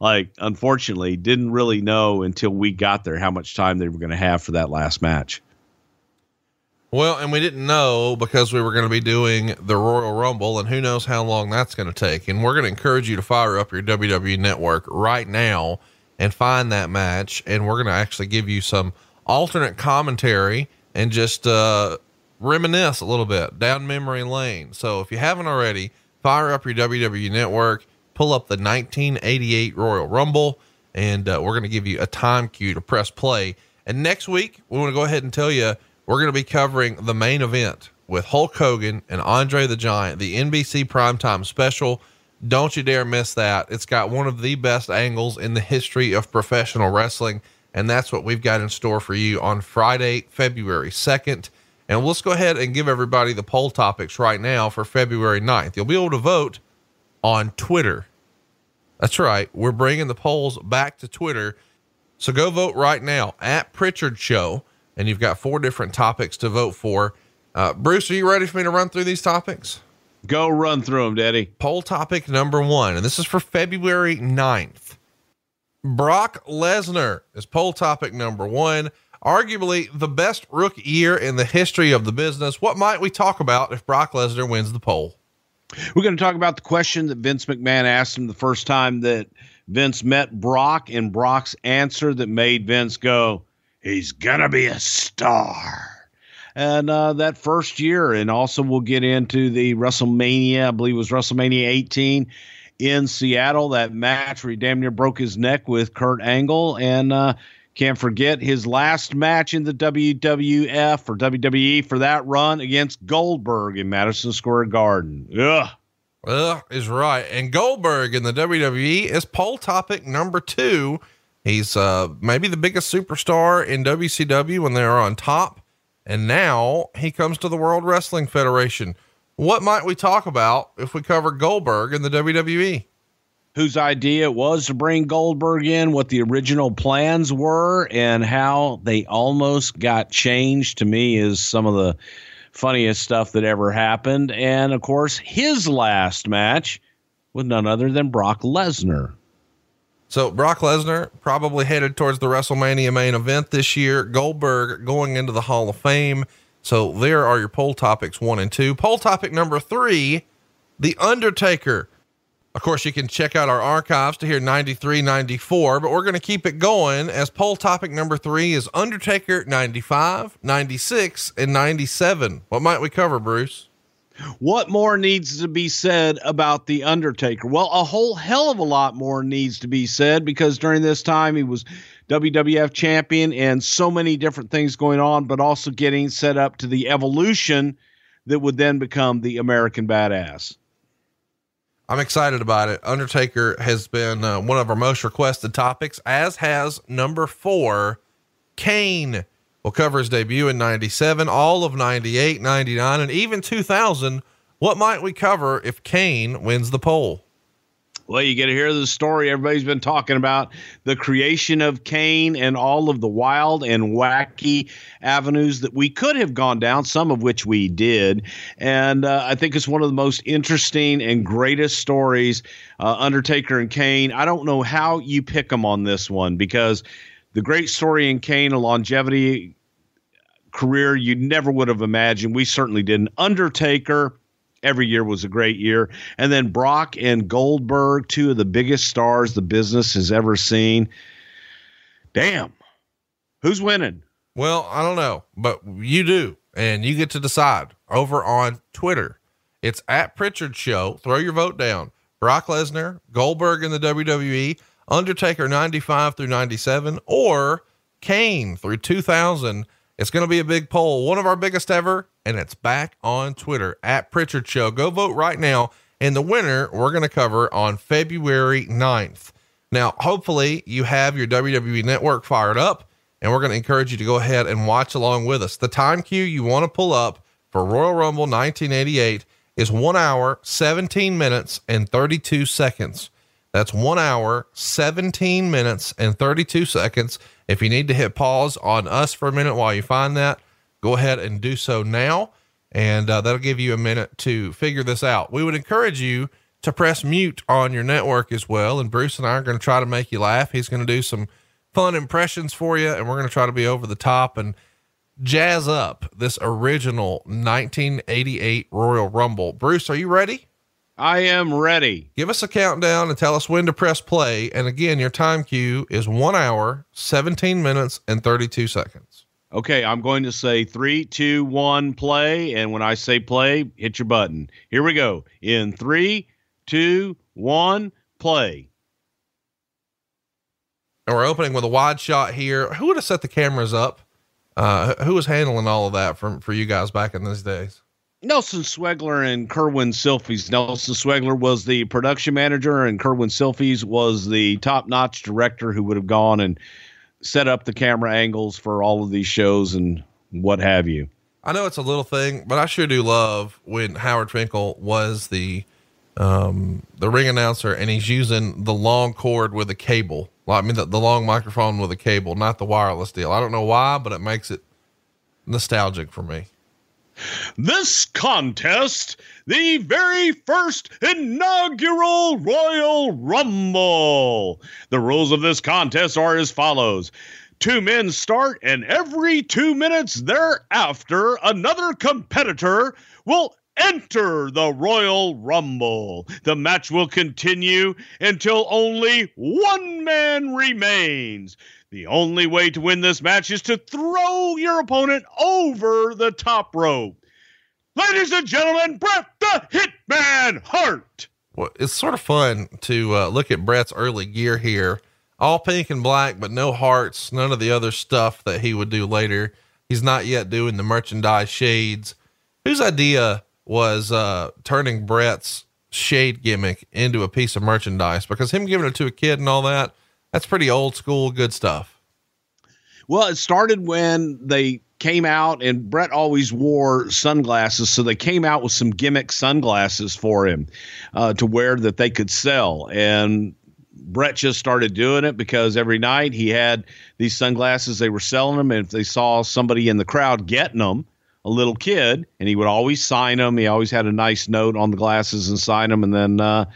like unfortunately didn't really know until we got there how much time they were going to have for that last match. Well, and we didn't know because we were going to be doing the Royal Rumble, and who knows how long that's going to take. And we're going to encourage you to fire up your WWE network right now and find that match. And we're going to actually give you some alternate commentary and just, uh, reminisce a little bit down memory lane. So if you haven't already, fire up your WWE network, pull up the 1988 Royal Rumble, and uh, we're going to give you a time cue to press play. And next week, we want to go ahead and tell you we're going to be covering the main event with Hulk Hogan and Andre the Giant, the NBC primetime special. Don't you dare miss that. It's got one of the best angles in the history of professional wrestling. And that's what we've got in store for you on Friday, February 2nd. And let's go ahead and give everybody the poll topics right now for February 9th. You'll be able to vote on Twitter. That's right. We're bringing the polls back to Twitter. So go vote right now at Prichard Show. And you've got four different topics to vote for. Uh, Bruce, are you ready for me to run through these topics? Go run through them, Daddy. Poll topic number one, and this is for February 9th. Brock Lesnar is poll topic number one. Arguably the best rookie year in the history of the business. What might we talk about if Brock Lesnar wins the poll? We're going to talk about the question that Vince McMahon asked him the first time that Vince met Brock and Brock's answer that made Vince go, he's going to be a star. And uh, that first year, and also we'll get into the WrestleMania, I believe it was WrestleMania 18 in Seattle, that match where he damn near broke his neck with Kurt Angle. And uh, can't forget his last match in the WWF or WWE for that run against Goldberg in Madison Square Garden. Ugh. Ugh is right. And Goldberg in the WWE is poll topic number two. He's uh, maybe the biggest superstar in WCW when they are on top. And now he comes to the World Wrestling Federation. What might we talk about if we cover Goldberg in the WWE? Whose idea it was to bring Goldberg in, what the original plans were, and how they almost got changed to me is some of the funniest stuff that ever happened. And of course, his last match with none other than Brock Lesnar. So Brock Lesnar probably headed towards the WrestleMania main event this year. Goldberg going into the Hall of Fame. So there are your poll topics one and two. Poll topic number three, The Undertaker of course, you can check out our archives to hear 93, 94, but we're going to keep it going as poll topic number three is Undertaker 95, 96, and 97. What might we cover, Bruce? What more needs to be said about The Undertaker? Well, a whole hell of a lot more needs to be said because during this time he was WWF champion and so many different things going on, but also getting set up to the evolution that would then become the American Badass. I'm excited about it. Undertaker has been uh, one of our most requested topics, as has number four, Kane. We'll cover his debut in 97, all of 98, 99, and even 2000. What might we cover if Kane wins the poll? Well, you get to hear the story everybody's been talking about the creation of Kane and all of the wild and wacky avenues that we could have gone down, some of which we did. And uh, I think it's one of the most interesting and greatest stories, uh, Undertaker and Kane. I don't know how you pick them on this one because the great story in Kane, a longevity career you never would have imagined. We certainly didn't. Undertaker every year was a great year. And then Brock and Goldberg, two of the biggest stars the business has ever seen. Damn. Who's winning? Well, I don't know, but you do. And you get to decide over on Twitter. It's at Prichard Show. Throw your vote down. Brock Lesnar, Goldberg in the WWE, Undertaker 95 through 97, or Kane through 2000 it's going to be a big poll, one of our biggest ever, and it's back on Twitter at Prichard Show. Go vote right now. And the winner we're going to cover on February 9th. Now, hopefully, you have your WWE network fired up, and we're going to encourage you to go ahead and watch along with us. The time cue you want to pull up for Royal Rumble 1988 is one hour, 17 minutes, and 32 seconds. That's one hour, 17 minutes, and 32 seconds. If you need to hit pause on us for a minute while you find that, go ahead and do so now. And uh, that'll give you a minute to figure this out. We would encourage you to press mute on your network as well. And Bruce and I are going to try to make you laugh. He's going to do some fun impressions for you, and we're going to try to be over the top and jazz up this original 1988 Royal Rumble. Bruce, are you ready? I am ready. Give us a countdown and tell us when to press play. And again, your time cue is one hour, 17 minutes, and 32 seconds. Okay, I'm going to say three, two, one, play. And when I say play, hit your button. Here we go. In three, two, one, play. And we're opening with a wide shot here. Who would have set the cameras up? Uh, who was handling all of that from for you guys back in those days? Nelson Sweglar and Kerwin Silfies. Nelson Sweglar was the production manager, and Kerwin Silfies was the top notch director who would have gone and set up the camera angles for all of these shows and what have you. I know it's a little thing, but I sure do love when Howard Finkel was the um, the ring announcer and he's using the long cord with a cable. I mean, the, the long microphone with a cable, not the wireless deal. I don't know why, but it makes it nostalgic for me. This contest, the very first inaugural Royal Rumble. The rules of this contest are as follows. Two men start, and every two minutes thereafter, another competitor will enter the Royal Rumble. The match will continue until only one man remains. The only way to win this match is to throw your opponent over the top rope. Ladies and gentlemen, Bret the Hitman Hart. Well, it's sort of fun to uh, look at Bret's early gear here. All pink and black, but no hearts, none of the other stuff that he would do later. He's not yet doing the merchandise shades. Whose idea was uh, turning Bret's shade gimmick into a piece of merchandise? Because him giving it to a kid and all that, that's pretty old school, good stuff. Well, it started when they came out, and Bret always wore sunglasses, so they came out with some gimmick sunglasses for him uh, to wear that they could sell. And Bret just started doing it because every night he had these sunglasses. They were selling them, and if they saw somebody in the crowd getting them, a little kid, and he would always sign them. He always had a nice note on the glasses and sign them, and then uh,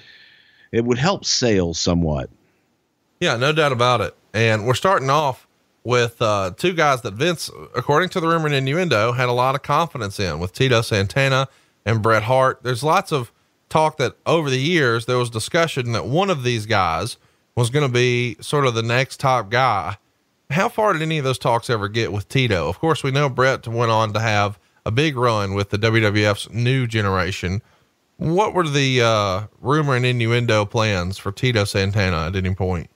it would help sales somewhat. Yeah, no doubt about it. And we're starting off with uh, two guys that Vince, according to the rumor and innuendo, had a lot of confidence in with Tito Santana and Bret Hart. There's lots of talk that over the years there was discussion that one of these guys was going to be sort of the next top guy. How far did any of those talks ever get with Tito? Of course, we know Bret went on to have a big run with the WWF's new generation. What were the uh, rumor and innuendo plans for Tito Santana at any point?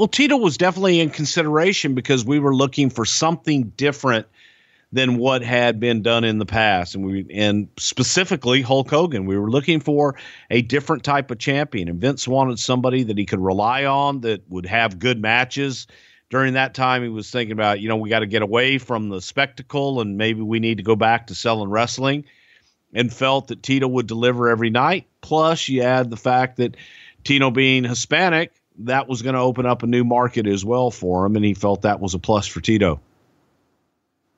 Well, Tito was definitely in consideration because we were looking for something different than what had been done in the past, and we and specifically Hulk Hogan. We were looking for a different type of champion, and Vince wanted somebody that he could rely on that would have good matches. During that time, he was thinking about, you know, we got to get away from the spectacle, and maybe we need to go back to selling wrestling. And felt that Tito would deliver every night. Plus, you add the fact that Tito being Hispanic that was going to open up a new market as well for him, and he felt that was a plus for Tito.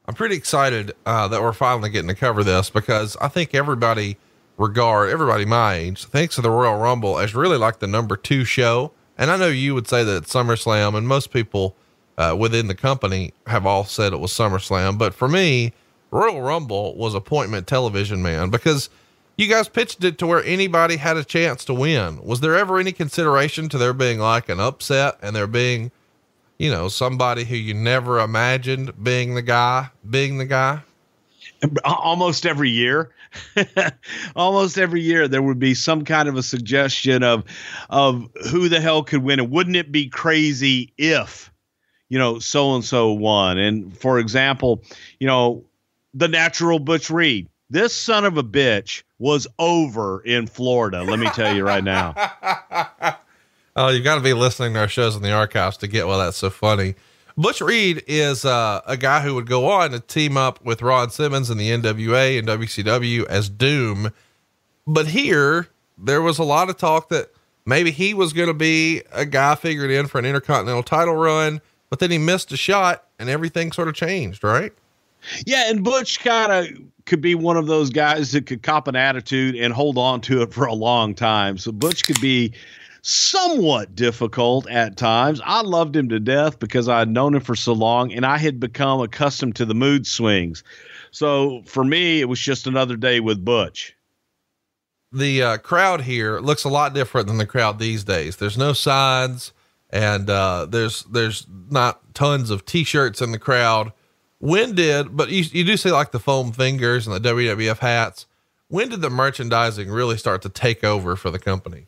I'm pretty excited uh, that we're finally getting to cover this because I think everybody regard everybody my age thinks of the Royal Rumble as really like the number two show. And I know you would say that it's SummerSlam, and most people uh, within the company have all said it was SummerSlam. But for me, Royal Rumble was appointment television, man, because you guys pitched it to where anybody had a chance to win. Was there ever any consideration to there being like an upset and there being, you know, somebody who you never imagined being the guy, being the guy? Almost every year, almost every year, there would be some kind of a suggestion of, of who the hell could win, and wouldn't it be crazy if, you know, so and so won? And for example, you know, the natural Butch Reed this son of a bitch was over in Florida. Let me tell you right now. oh, you got to be listening to our shows in the archives to get why that's so funny. Butch Reed is uh, a guy who would go on to team up with Ron Simmons in the NWA and WCW as Doom. But here, there was a lot of talk that maybe he was going to be a guy figured in for an intercontinental title run, but then he missed a shot and everything sort of changed, right? Yeah, and Butch kind of could be one of those guys that could cop an attitude and hold on to it for a long time. So Butch could be somewhat difficult at times. I loved him to death because I had known him for so long and I had become accustomed to the mood swings. So for me, it was just another day with Butch. the uh, crowd here looks a lot different than the crowd these days. There's no signs and uh, there's there's not tons of t-shirts in the crowd. When did but you you do see like the foam fingers and the WWF hats. When did the merchandising really start to take over for the company?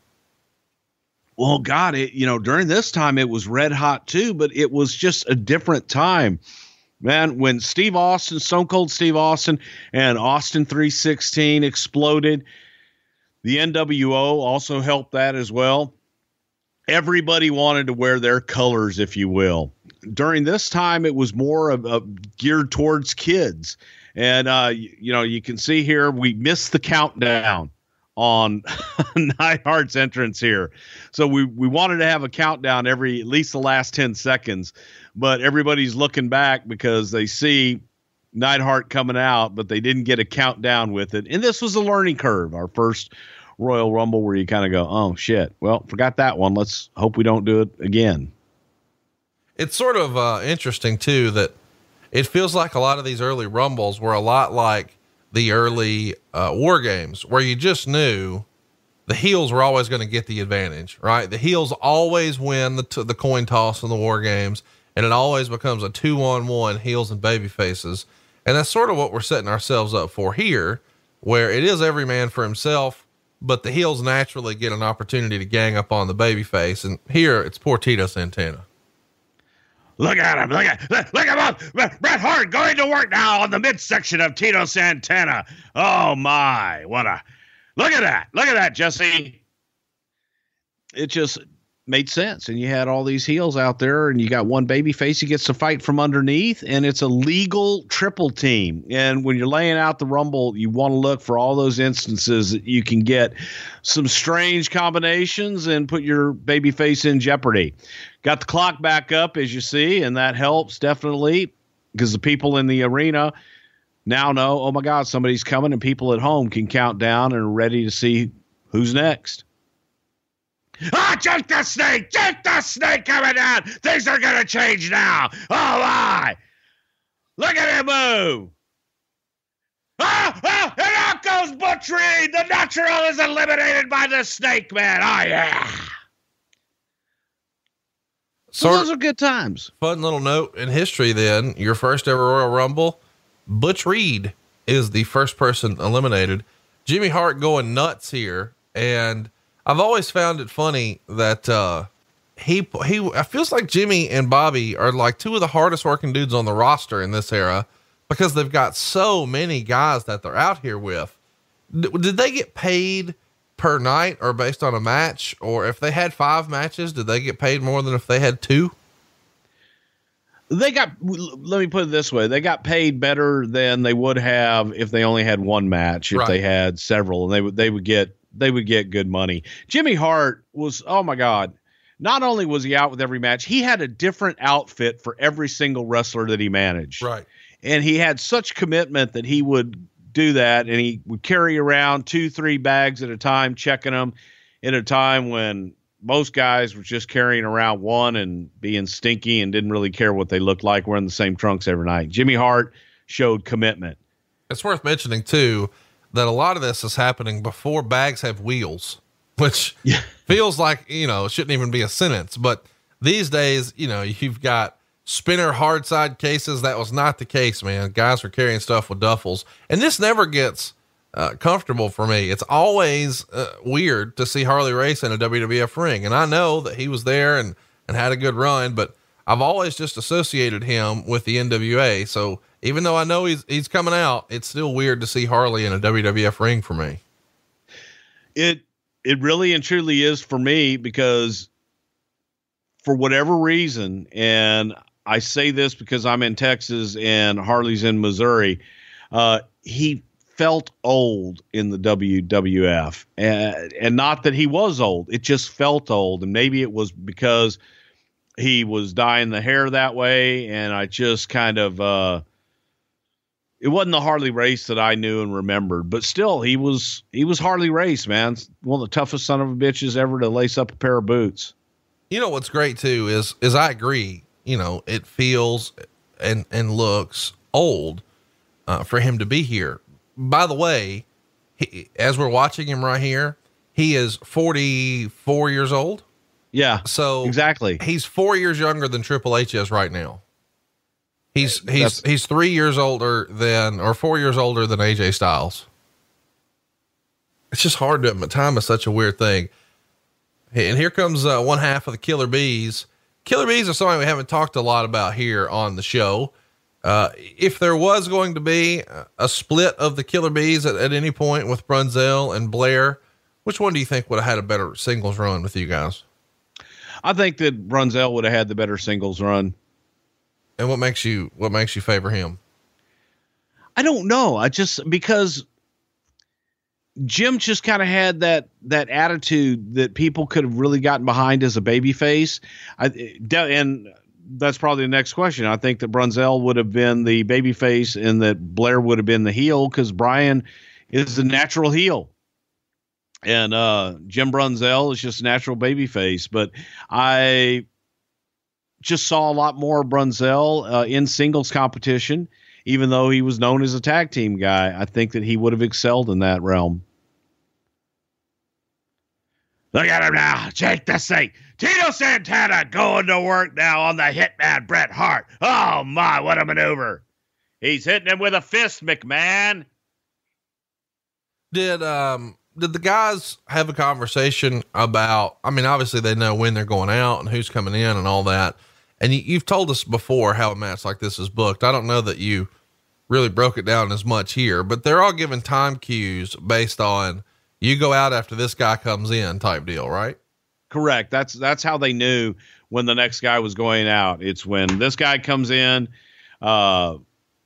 Well, God, it you know during this time it was red hot too, but it was just a different time man, when Steve Austin, Stone Cold Steve Austin, and Austin 316 exploded, the NWO also helped that as well. Everybody wanted to wear their colors, if you will. During this time, it was more of, of geared towards kids. And, uh, you, you know, you can see here we missed the countdown on Neidhart's entrance here. So we, we wanted to have a countdown every, at least the last 10 seconds but everybody's looking back because they see Neidhart coming out, but they didn't get a countdown with it. And this was a learning curve. Our first Royal Rumble where you kind of go, oh shit, well, forgot that one. Let's hope we don't do it again. It's sort of uh, interesting too that it feels like a lot of these early Rumbles were a lot like the early uh, War Games, where you just knew the heels were always going to get the advantage, right? The heels always win the t- the coin toss in the War Games and it always becomes a two on one heels and baby faces. And that's sort of what we're setting ourselves up for here, where it is every man for himself, but the heels naturally get an opportunity to gang up on the baby face. And here it's poor Tito Santana. Look at him. Look at look at him. Bret Hart going to work now on the midsection of Tito Santana. Oh my, what a look at that. Look at that, Jesse. It just made sense. And you had all these heels out there, and you got one baby face who gets to fight from underneath, and it's a legal triple team. And when you're laying out the Rumble, you want to look for all those instances that you can get some strange combinations and put your baby face in jeopardy. Got the clock back up, as you see, and that helps definitely because the people in the arena now know, oh my God, somebody's coming, and people at home can count down and are ready to see who's next. Ah, Jake the Snake! Jake the Snake coming down! Things are gonna change now! Oh my! Look at him move! Ah, ah, and out goes Butch Reed! The natural is eliminated by the Snake Man! Oh yeah! So those are good times. Fun little note in history then. Your first ever Royal Rumble, Butch Reed is the first person eliminated. Jimmy Hart going nuts here and I've always found it funny that uh, he he. I feels like Jimmy and Bobby are like two of the hardest working dudes on the roster in this era because they've got so many guys that they're out here with. D- did they get paid per night or based on a match? Or if they had five matches, did they get paid more than if they had two? They got, let me put it this way. They got paid better than they would have if they only had one match, if right. they had several and they would, they would get they would get good money. Jimmy Hart was, oh my God. Not only was he out with every match, he had a different outfit for every single wrestler that he managed. Right. And he had such commitment that he would do that and he would carry around two, three bags at a time, checking them in a time when most guys were just carrying around one and being stinky and didn't really care what they looked like wearing the same trunks every night. Jimmy Hart showed commitment. It's worth mentioning too that a lot of this is happening before bags have wheels, which yeah. feels like, you know, it shouldn't even be a sentence. But these days, you know, you've got spinner hard side cases. That was not the case, man. Guys were carrying stuff with duffels. And this never gets uh, comfortable for me. It's always uh, weird to see Harley Race in a WWF ring. And I know that he was there and, and had a good run, but I've always just associated him with the NWA. So even though I know he's he's coming out, it's still weird to see Harley in a WWF ring for me. It it really and truly is for me because for whatever reason, and I say this because I'm in Texas and Harley's in Missouri, uh, he felt old in the WWF, and, and not that he was old. It just felt old, and maybe it was because he was dyeing the hair that way, and I just kind of. Uh, it wasn't the Harley race that I knew and remembered, but still, he was he was Harley race, man. One of the toughest son of a bitches ever to lace up a pair of boots. You know what's great too is is I agree. You know, it feels and and looks old uh, for him to be here. By the way, he, as we're watching him right here, he is 44 years old. Yeah. So exactly, he's four years younger than Triple H is right now. He's he's That's- he's three years older than or four years older than AJ Styles. It's just hard to time is such a weird thing. And here comes uh, one half of the Killer Bees. Killer Bees are something we haven't talked a lot about here on the show. Uh, if there was going to be a- split of the Killer Bees at, at any point with Brunzell and Blair, which one do you think would have had a better singles run with you guys? I think that Brunzell would have had the better singles run. And what makes you what makes you favor him? I don't know. I just because Jim just kind of had that that attitude that people could have really gotten behind as a baby face. I and that's probably the next question. I think that Brunzell would have been the baby face and that Blair would have been the heel because Brian is the natural heel. And uh Jim Brunzell is just natural baby face. But I just saw a lot more Brunzell uh, in singles competition even though he was known as a tag team guy, I think that he would have excelled in that realm. Look at him now. Jake the Snake. Tito Santana going to work now on the hitman Bret Hart. Oh my, what a maneuver. He's hitting him with a fist, McMahon. Did um did the guys have a conversation about? I mean, obviously they know when they're going out and who's coming in and all that. And you, you've told us before how a match like this is booked. I don't know that you really broke it down as much here, but they're all given time cues based on you go out after this guy comes in type deal, right? Correct. That's that's how they knew when the next guy was going out. It's when this guy comes in, uh,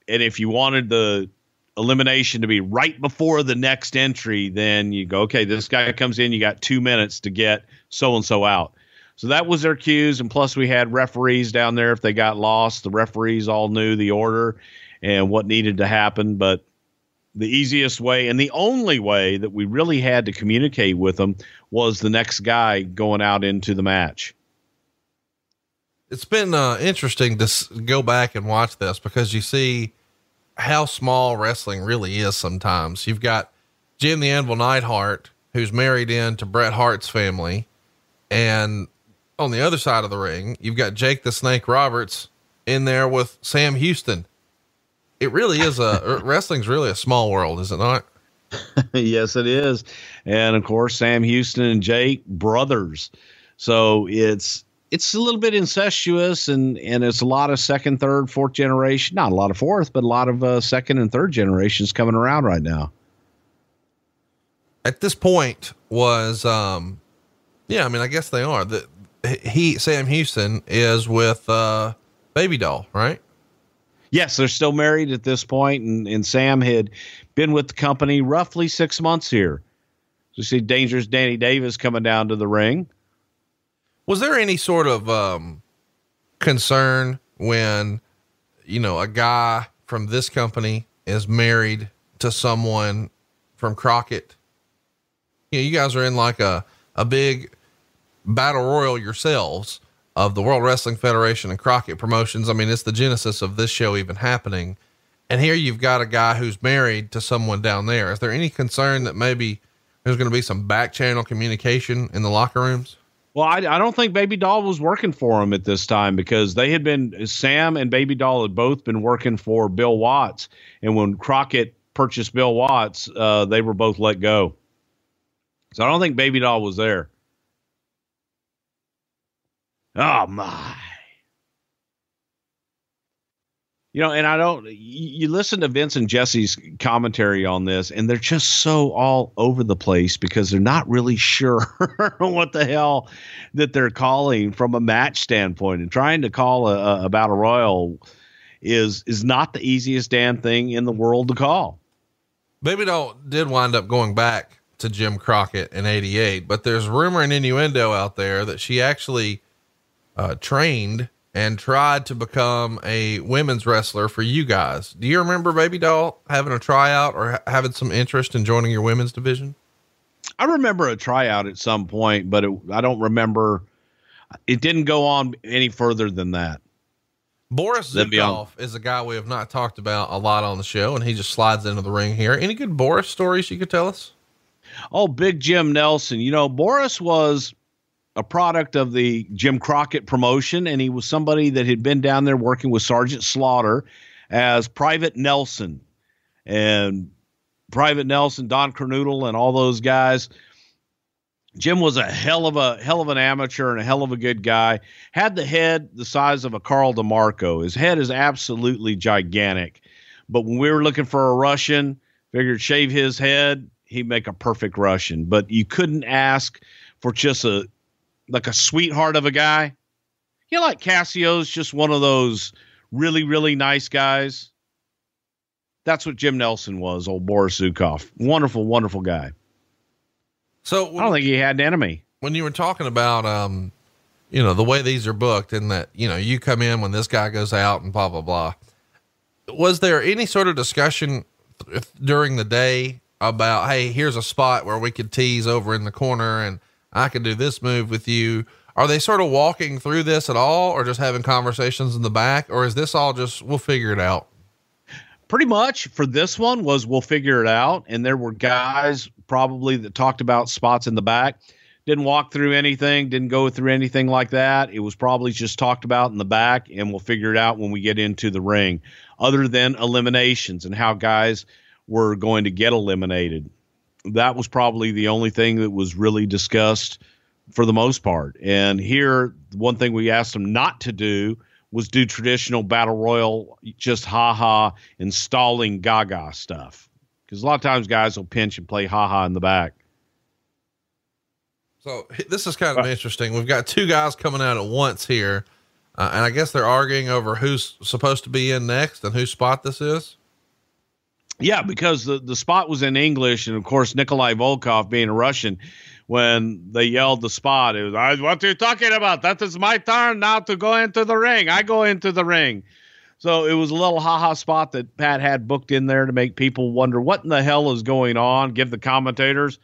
and if you wanted the elimination to be right before the next entry, then you go, okay, this guy comes in, you got two minutes to get so and so out. So that was their cues, and plus we had referees down there. If they got lost, the referees all knew the order and what needed to happen. But the easiest way and the only way that we really had to communicate with them was the next guy going out into the match. It's been uh, interesting to s- go back and watch this because you see how small wrestling really is sometimes. You've got Jim the Anvil Neidhart, who's married into Bret Hart's family. And on the other side of the ring, you've got Jake the Snake Roberts in there with Sam Houston. It really is a wrestling's really a small world, is it not? yes, it is. And of course, Sam Houston and Jake brothers. So it's it's a little bit incestuous and and it's a lot of second, third, fourth generation. Not a lot of fourth, but a lot of uh, second and third generations coming around right now. At this point was um yeah, I mean I guess they are. The he Sam Houston is with uh Baby Doll, right? Yes, they're still married at this point, and, and Sam had been with the company roughly six months here. So you see Dangerous Danny Davis coming down to the ring. Was there any sort of um, concern when, you know, a guy from this company is married to someone from Crockett? You know, you guys are in like a, a big battle royal yourselves of the World Wrestling Federation and Crockett Promotions. I mean, it's the genesis of this show even happening. And here you've got a guy who's married to someone down there. Is there any concern that maybe there's going to be some back channel communication in the locker rooms? Well, I, I don't think Baby Doll was working for him at this time because they had been Sam and Baby Doll had both been working for Bill Watts, and when Crockett purchased Bill Watts, uh, they were both let go. So I don't think Baby Doll was there. Oh my. You know, and I don't. You, listen to Vince and Jesse's commentary on this, and they're just so all over the place because they're not really sure what the hell that they're calling from a match standpoint. And trying to call a, a battle royal is is not the easiest damn thing in the world to call. Baby Doll did wind up going back to Jim Crockett in 88, but there's rumor and innuendo out there that she actually uh, trained and tried to become a women's wrestler for you guys. Do you remember Baby Doll having a tryout or ha- having some interest in joining your women's division? I remember a tryout at some point, but it, I don't remember. It didn't go on any further than that. Boris Zhukov is a guy we have not talked about a lot on the show, and he just slides into the ring here. Any good Boris stories you could tell us? Oh, Big Jim Nelson. You know, Boris was a product of the Jim Crockett promotion, and he was somebody that had been down there working with Sergeant Slaughter as Private Nelson. And Private Nelson, Don Kernoodle, and all those guys. Jim was a hell of a hell of an amateur and a hell of a good guy. Had the head the size of a Carl DeMarco. His head is absolutely gigantic. But when we were looking for a Russian, figured shave his head, he'd make a perfect Russian. But you couldn't ask for just a like a sweetheart of a guy. You know, like Cassio's just one of those really, really nice guys. That's what Jim Nelson was, old Boris Zhukov. Wonderful, wonderful guy. So I don't think he had an enemy. when you were talking about, um, you know, the way these are booked and that, you know, you come in when this guy goes out and blah, blah, blah. Was there any sort of discussion th- during the day about, Hey, here's a spot where we could tease over in the corner and I could do this move with you. Are they sort of walking through this at all or just having conversations in the back? Or is this all just, we'll figure it out? pretty much for this one was we'll figure it out and there were guys probably that talked about spots in the back didn't walk through anything didn't go through anything like that it was probably just talked about in the back and we'll figure it out when we get into the ring other than eliminations and how guys were going to get eliminated that was probably the only thing that was really discussed for the most part and here one thing we asked them not to do was do traditional battle royal, just ha ha, installing gaga stuff. Because a lot of times guys will pinch and play ha ha in the back. So this is kind of interesting. We've got two guys coming out at once here. Uh, and I guess they're arguing over who's supposed to be in next and whose spot this is. Yeah, because the, the spot was in English, and of course Nikolai Volkov being a Russian, when they yelled the spot, it was "I- what are you talking about? That is my turn now to go into the ring. I go into the ring. So it was a little haha spot that Pat had booked in there to make people wonder what in the hell is going on. Give the commentators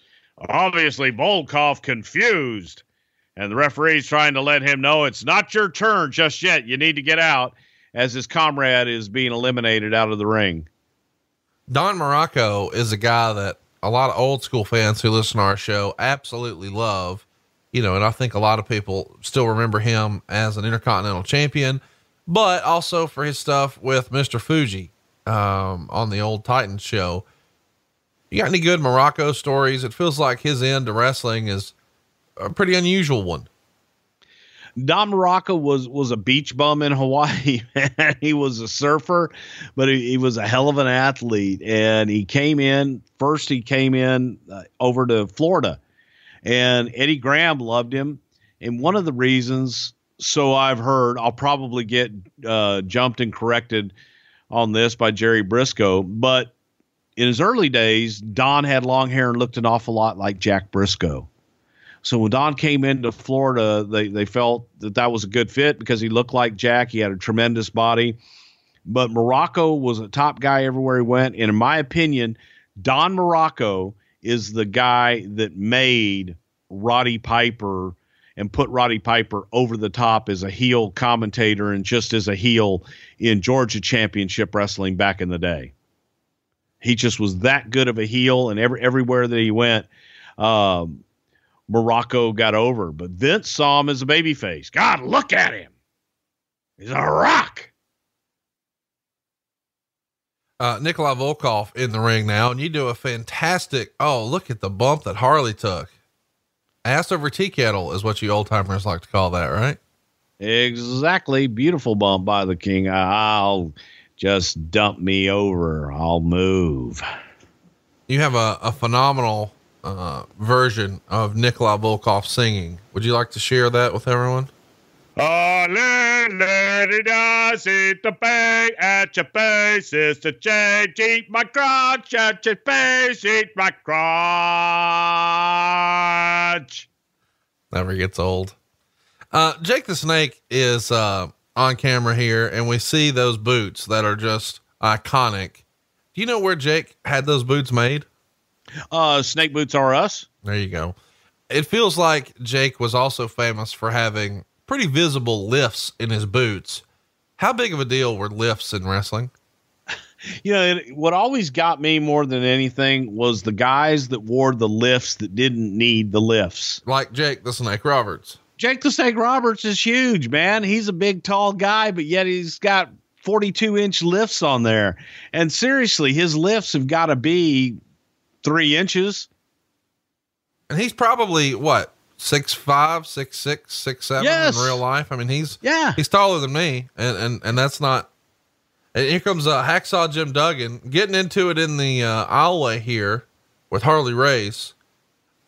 obviously Volkov confused, and the referee's trying to let him know it's not your turn just yet. You need to get out as his comrade is being eliminated out of the ring. Don Muraco is a guy that a lot of old school fans who listen to our show absolutely love, you know, and I think a lot of people still remember him as an intercontinental champion, but also for his stuff with Mr. Fuji, um, on the old Titans show. You got any good Muraco stories? It feels like his end to wrestling is a pretty unusual one. Don Muraco was was a beach bum in Hawaii. He was a surfer, but he, he was a hell of an athlete. And he came in first. He came in uh, over to Florida, and Eddie Graham loved him. And one of the reasons, so I've heard, I'll probably get uh, jumped and corrected on this by Jerry Brisco, but in his early days, Don had long hair and looked an awful lot like Jack Brisco. So when Don came into Florida, they, they felt that that was a good fit because he looked like Jack. He had a tremendous body. But Muraco was a top guy everywhere he went. And in my opinion, Don Muraco is the guy that made Roddy Piper and put Roddy Piper over the top as a heel commentator and just as a heel in Georgia Championship Wrestling back in the day. He just was that good of a heel, and every everywhere that he went, um, Muraco got over. But Vince saw him as a babyface. God, look at him. He's a rock. Uh, Nikolai Volkov in the ring now, and you do a fantastic. Oh, look at the bump that Harley took. Ass over tea kettle is what you old timers like to call that, right? Exactly. Beautiful bump by the king. I'll just dump me over. I'll move. You have a, a phenomenal uh, version of Nikolai Volkov singing. Would you like to share that with everyone? Oh, let, it does it the at your face. It's the change. Eat my crotch at your face. Eat my crotch. Never gets old. Uh, Jake the Snake is uh, on camera here, and we see those boots that are just iconic. Do you know where Jake had those boots made? Uh, snake boots are us. There you go. It feels like Jake was also famous for having pretty visible lifts in his boots. How big of a deal were lifts in wrestling? You know, it, what always got me more than anything was the guys that wore the lifts that didn't need the lifts. Like Jake the Snake Roberts. Jake the Snake Roberts is huge, man. He's a big, tall guy, but yet he's got 42 inch lifts on there. And seriously, his lifts have got to be three inches. And he's probably what six five, six six, six seven Yes. in real life. I mean, he's Yeah. he's taller than me, and and and that's not. And here comes uh, Hacksaw Jim Duggan getting into it in the uh, aisleway here with Harley Race.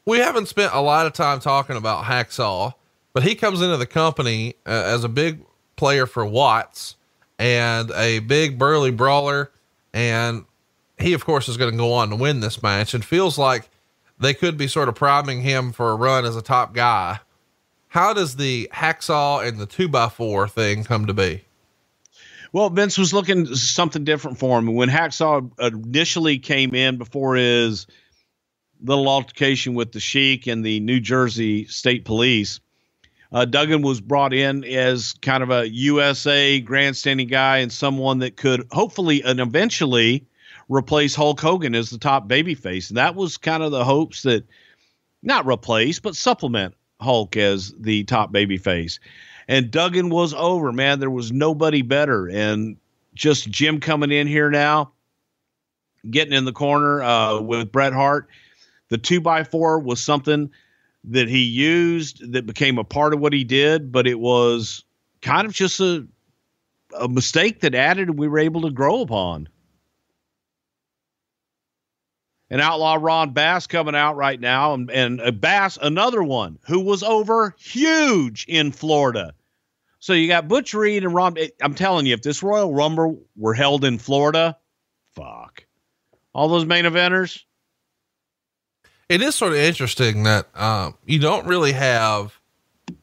We haven't spent a lot of time talking about Hacksaw, but he comes into the company uh, as a big player for Watts and a big burly brawler, and he of course is going to go on to win this match, and feels like they could be sort of priming him for a run as a top guy. How does the hacksaw and the two by four thing come to be? Well, Vince was looking something different for him. When Hacksaw initially came in before his little altercation with the Sheik and the New Jersey State Police, uh, Duggan was brought in as kind of a USA grandstanding guy and someone that could hopefully and eventually replace Hulk Hogan as the top babyface. And that was kind of the hopes that not replace, but supplement Hulk as the top babyface. And Duggan was over, man. There was nobody better. And just Jim coming in here now, getting in the corner uh, with Bret Hart. The two by four was something that he used that became a part of what he did, but it was kind of just a a mistake that added and we were able to grow upon. And Outlaw Ron Bass coming out right now, and, and uh, Bass, another one who was over huge in Florida. So you got Butch Reed and Ron. I'm telling you, if this Royal Rumble were held in Florida, fuck. All those main eventers, It is sort of interesting that um, you don't really have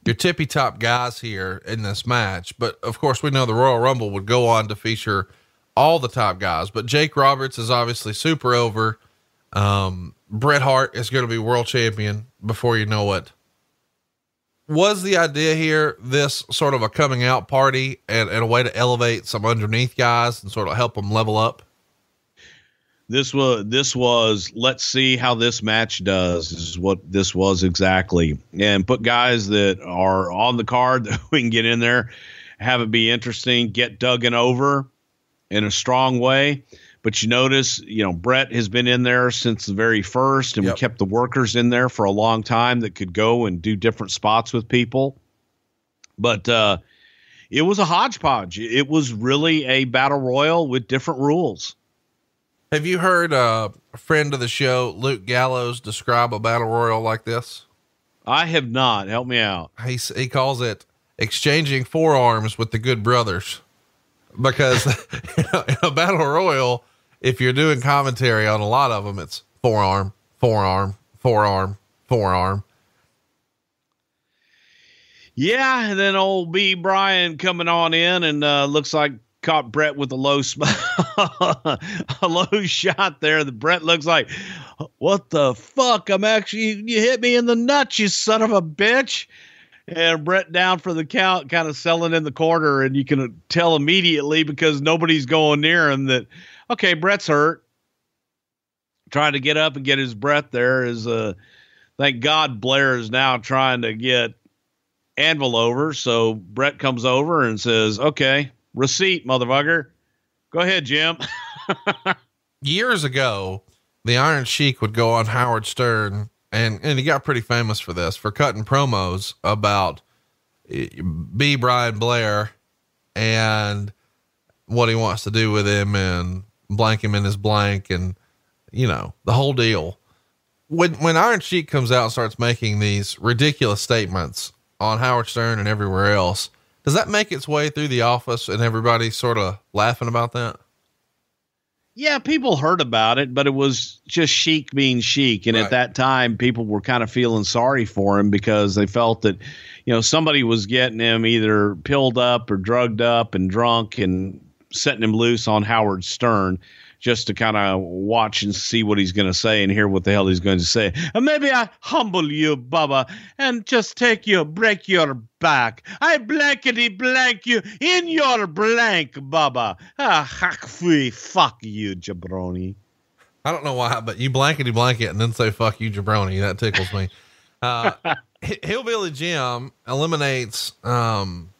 your tippy top guys here in this match, but of course we know the Royal Rumble would go on to feature all the top guys. But Jake Roberts is obviously super over. Um, Bret Hart is going to be world champion before you know it. Was the idea here this sort of a coming out party and, and a way to elevate some underneath guys and sort of help them level up? this was this was let's see how this match does is what this was exactly and put guys that are on the card that we can get in there have it be interesting get duggan over in a strong way but you notice you know bret has been in there since the very first and Yep. we kept the workers in there for a long time that could go and do different spots with people. But uh it was a hodgepodge. It was really a battle royal with different rules. Have you heard uh, a friend of the show, Luke Gallows, describe a battle royal like this? i have not. Help me out. He he calls it exchanging forearms with the good brothers, because you know, in a battle royal, if you're doing commentary on a lot of them, it's forearm, forearm, forearm, forearm. Yeah, and then old B Brian coming on in and uh, looks like caught Bret with a low sm- a low shot there. The Bret looks like, what the fuck? I'm actually you hit me in the nuts, you son of a bitch. And Bret down for the count, kind of selling in the corner, and you can tell immediately because nobody's going near him that okay, Bret's hurt. Trying to get up and get his breath there is uh thank God Blair is now trying to get Anvil over. So Bret comes over and says, Okay, receipt, motherfucker. Go ahead, Jim. Years ago, the Iron Sheik would go on Howard Stern, and and he got pretty famous for this for cutting promos about eh, B. Brian Blair and what he wants to do with him and blank him in his blank and you know the whole deal. When when Iron Sheik comes out and starts making these ridiculous statements on Howard Stern and everywhere else, does that make its way through the office and everybody sort of laughing about that? yeah, people heard about it, but it was just Sheik being Sheik. And Right. at that time, people were kind of feeling sorry for him because they felt that, you know, somebody was getting him either pilled up or drugged up and drunk and setting him loose on Howard Stern. just to kind of watch and see what he's going to say and hear what the hell he's going to say. And maybe I humble you, Bubba, and just take you, break your back. I blankety blank you in your blank, Bubba. Ah, fuck you, jabroni. I don't know why, but you blankety blanket and then say fuck you, jabroni. That tickles me. Uh, Hillbilly Jim eliminates um,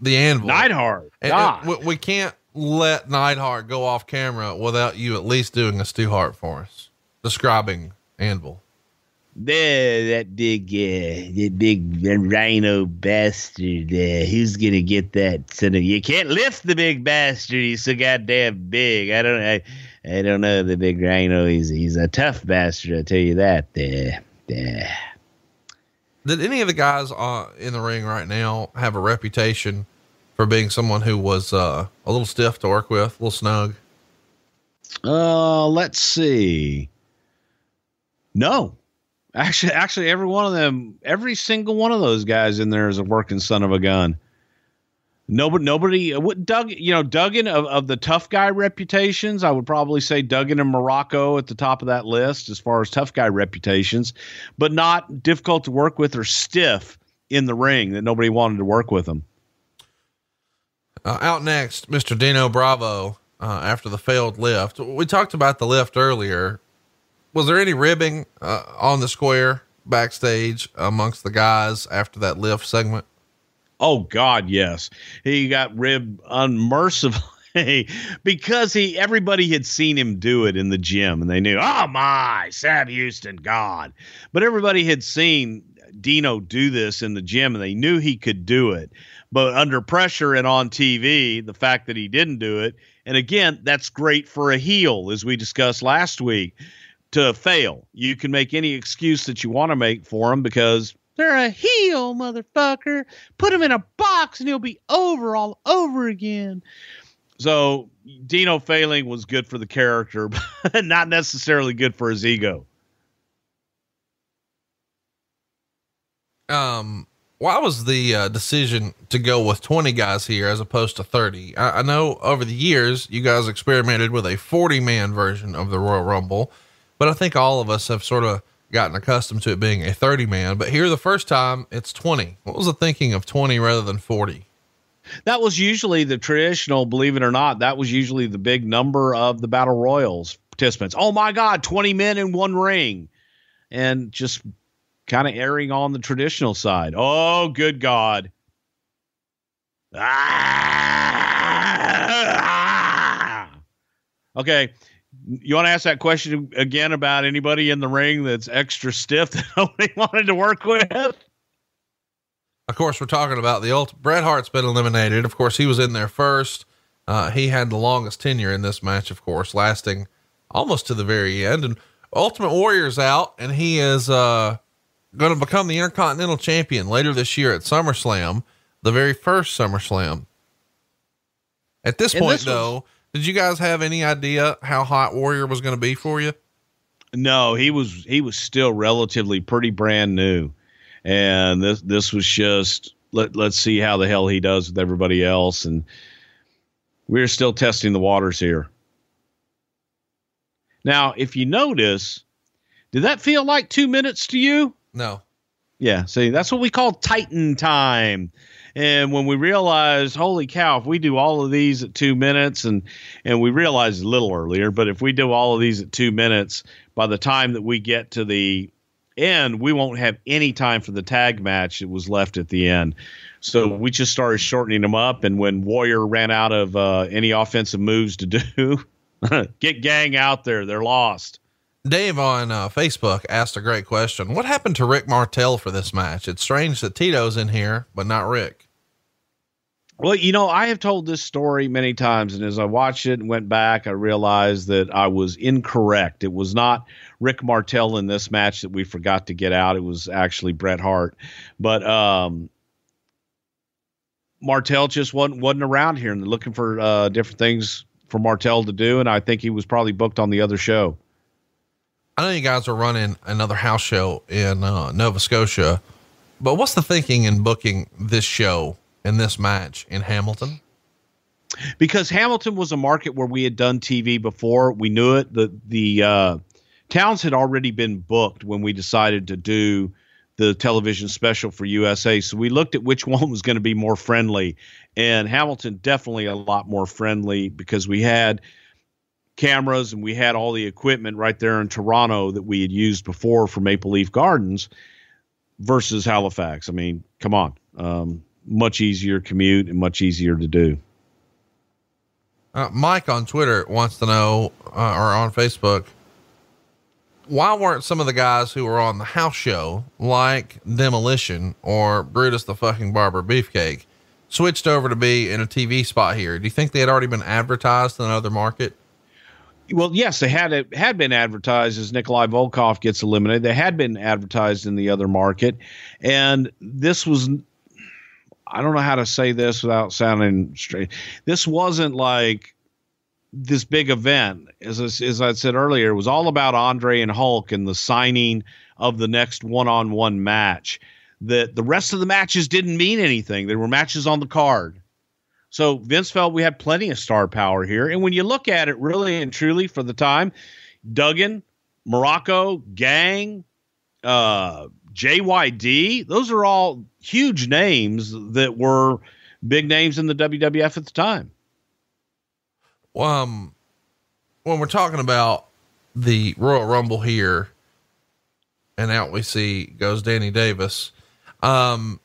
the anvil. Neidhart. And, we, we, can't let Neidhart go off camera without you at least doing a Stu Hart for us, describing Anvil. There, that big, uh, that big rhino bastard. Uh, who's gonna get that? So you can't lift the big bastard. He's so goddamn big. I don't, I, I don't know the big rhino. He's he's a tough bastard. I tell you that. There, there. Did any of the guys uh, in the ring right now have a reputation? for being someone who was uh, a little stiff to work with, a little snug? Uh, let's see. No, actually, actually, every one of them, every single one of those guys in there is a working son of a gun. Nobody, nobody, uh, Doug, you know, Duggan of, of the tough guy reputations, I would probably say Duggan and Muraco at the top of that list as far as tough guy reputations, but not difficult to work with or stiff in the ring that nobody wanted to work with them. Uh, out next, Mr. Dino Bravo, uh, after the failed lift. We talked about the lift earlier. Was there any ribbing uh, on the square backstage amongst the guys after that lift segment? Oh God, yes. He got ribbed unmercifully because he everybody had seen him do it in the gym and they knew, oh my, Sam Houston, God. But everybody had seen Dino do this in the gym and they knew he could do it. But under pressure and on TV, the fact that he didn't do it, and again, that's great for a heel, as we discussed last week, to fail. You can make any excuse that you want to make for him because they're a heel, motherfucker. Put him in a box and he'll be over all over again. So Dino failing was good for the character, but not necessarily good for his ego. Um, why was the uh, decision to go with 20 guys here as opposed to 30? I, I, know over the years you guys experimented with a 40 man version of the Royal Rumble, but I think all of us have sort of gotten accustomed to it being a 30 man. But here, the first time, it's 20. What was the thinking of 20 rather than 40? That was usually the traditional, believe it or not, that was usually the big number of the Battle Royals participants. Oh my God, 20 men in one ring. And just kind of erring on the traditional side. Oh, good God. Ah! Okay. You want to ask that question again about anybody in the ring that's extra stiff that nobody wanted to work with? Of course, we're talking about the ultimate. Bret Hart's been eliminated. Of course, he was in there first. Uh, he had the longest tenure in this match, of course, lasting almost to the very end. And Ultimate Warrior's out, and he is uh, going to become the Intercontinental Champion later this year at SummerSlam, the very first SummerSlam. At this and point, this though, was, did you guys have any idea how hot Warrior was going to be for you? No, he was he was still relatively pretty brand new, and this this was just let let's see how the hell he does with everybody else, and we're still testing the waters here. Now, if you notice, did that feel like two minutes to you? No. Yeah. See, that's what we call Titan time. And when we realized, holy cow, if we do all of these at two minutes, and and we realized a little earlier, but if we do all of these at two minutes, by the time that we get to the end, we won't have any time for the tag match that was left at the end. So we just started shortening them up. And when Warrior ran out of uh, any offensive moves to do, get gang out there. They're lost. Dave on uh, Facebook asked a great question. What happened to Rick Martel for this match? It's strange that Tito's in here, but not Rick. Well, you know, I have told this story many times, and as I watched it and went back, I realized that I was incorrect. It was not Rick Martel in this match that we forgot to get out. It was actually Bret Hart. But um, Martel just wasn't wasn't around here and looking for uh, different things for Martel to do, and I think he was probably booked on the other show. I know you guys are running another house show in uh, Nova Scotia, but what's the thinking in booking this show and this match in Hamilton? because Hamilton was a market where we had done TV before. We knew it. The the uh, towns had already been booked when we decided to do the television special for USA. So we looked at which one was going to be more friendly, and Hamilton definitely a lot more friendly because we had cameras and we had all the equipment right there in Toronto that we had used before for Maple Leaf Gardens versus Halifax. I mean, come on. Um, much easier commute and much easier to do. Uh, Mike on Twitter wants to know, uh, or on Facebook, why weren't some of the guys who were on the house show, like Demolition or Brutus the fucking Barber Beefcake, switched over to be in a TV spot here? Do you think they had already been advertised in another market? Well, yes, they had it had been advertised as Nikolai Volkov gets eliminated. They had been advertised in the other market, and this was I don't know how to say this without sounding straight. This wasn't like this big event, as as I said earlier, it was all about Andre and Hulk and the signing of the next one-on-one match. That the rest of the matches didn't mean anything. There were matches on the card. So Vince felt we had plenty of star power here. And when you look at it really and truly for the time, Duggan, Muraco, Gang, uh, JYD, those are all huge names that were big names in the WWF at the time. Um, when we're talking about the Royal Rumble here, and out we see goes Danny Davis. Um,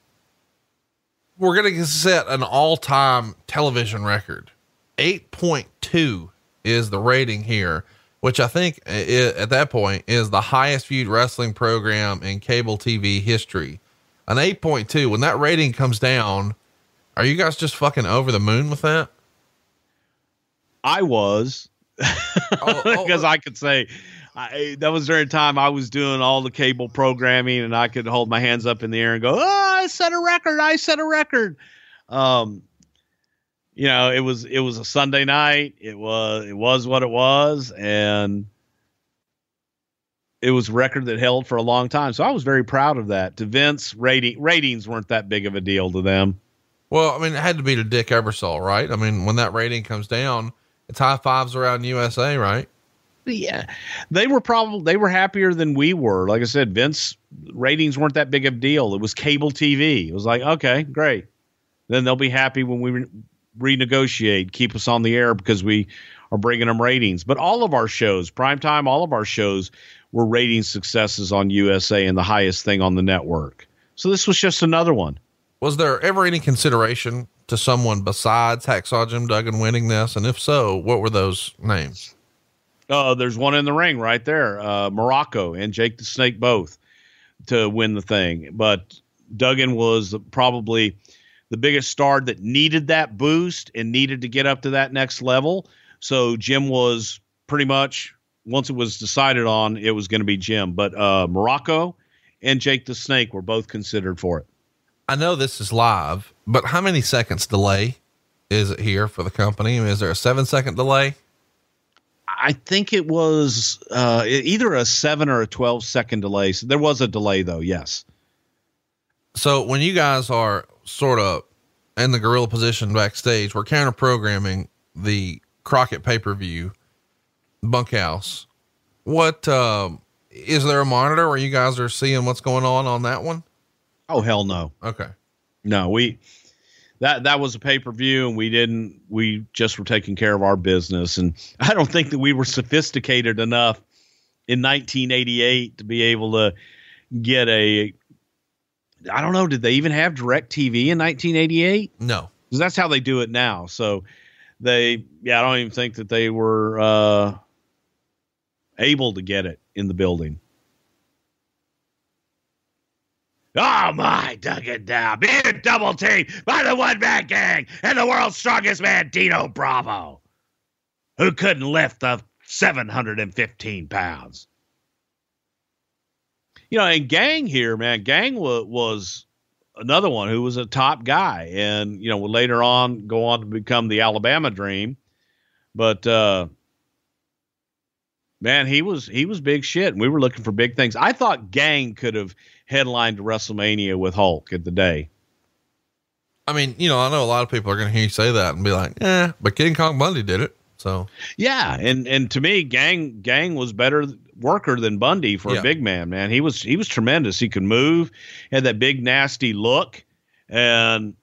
we're going to set an all time television record. 8.2 is the rating here, which I think at that point is the highest viewed wrestling program in cable TV history. An 8.2, when that rating comes down, are you guys just fucking over the moon with that? I was, because oh, oh, I could say I, that was during time I was doing all the cable programming, and I could hold my hands up in the air and go, "Oh, I set a record! I set a record!" Um, you know, it was it was a Sunday night. It was it was what it was, and it was record that held for a long time. So I was very proud of that. To Vince, rating ratings weren't that big of a deal to them. Well, I mean, it had to be to Dick Ebersol, right? I mean, when that rating comes down, it's high fives around USA, right? Yeah, they were probably they were happier than we were. Like I said, Vince ratings weren't that big of a deal. It was cable TV. It was like, okay, great. Then they'll be happy when we renegotiate, keep us on the air because we are bringing them ratings. But all of our shows, primetime, all of our shows were rating successes on USA and the highest thing on the network. So this was just another one. Was there ever any consideration to someone besides Hacksaw Jim Duggan winning this? And if so, what were those names? Uh, there's one in the ring right there, uh, Muraco and Jake the Snake both to win the thing. But Duggan was probably the biggest star that needed that boost and needed to get up to that next level. So Jim was pretty much once it was decided on, it was going to be Jim. But uh, Muraco and Jake the Snake were both considered for it. I know this is live, but how many seconds delay is it here for the company? Is there a seven second delay? I think it was uh, either a seven or a 12 second delay. So there was a delay, though. Yes. So when you guys are sort of in the gorilla position backstage, we're counter programming the Crockett pay per view bunkhouse. What uh, is there a monitor where you guys are seeing what's going on on that one? Oh hell no. Okay. No, we that that was a pay per view, and we didn't. We just were taking care of our business, and I don't think that we were sophisticated enough in 1988 to be able to get a. I don't know. Did they even have DirecTV in 1988? No, because that's how they do it now. So they, yeah, I don't even think that they were uh, able to get it in the building. Oh my, Duggan down. Being double teamed by the one man gang and the world's strongest man, Dino Bravo, who couldn't lift the 715 pounds. You know, and Gang here, man, Gang wa- was another one who was a top guy and, you know, would later on go on to become the Alabama Dream. But, uh, man, he was he was big shit, and we were looking for big things. I thought Gang could have headlined WrestleMania with Hulk at the day. I mean, you know, I know a lot of people are going to hear you say that and be like, "Eh," but King Kong Bundy did it. So Yeah, and and to me, Gang Gang was better worker than Bundy for Yeah. a big man. Man, he was he was tremendous. He could move, had that big nasty look, and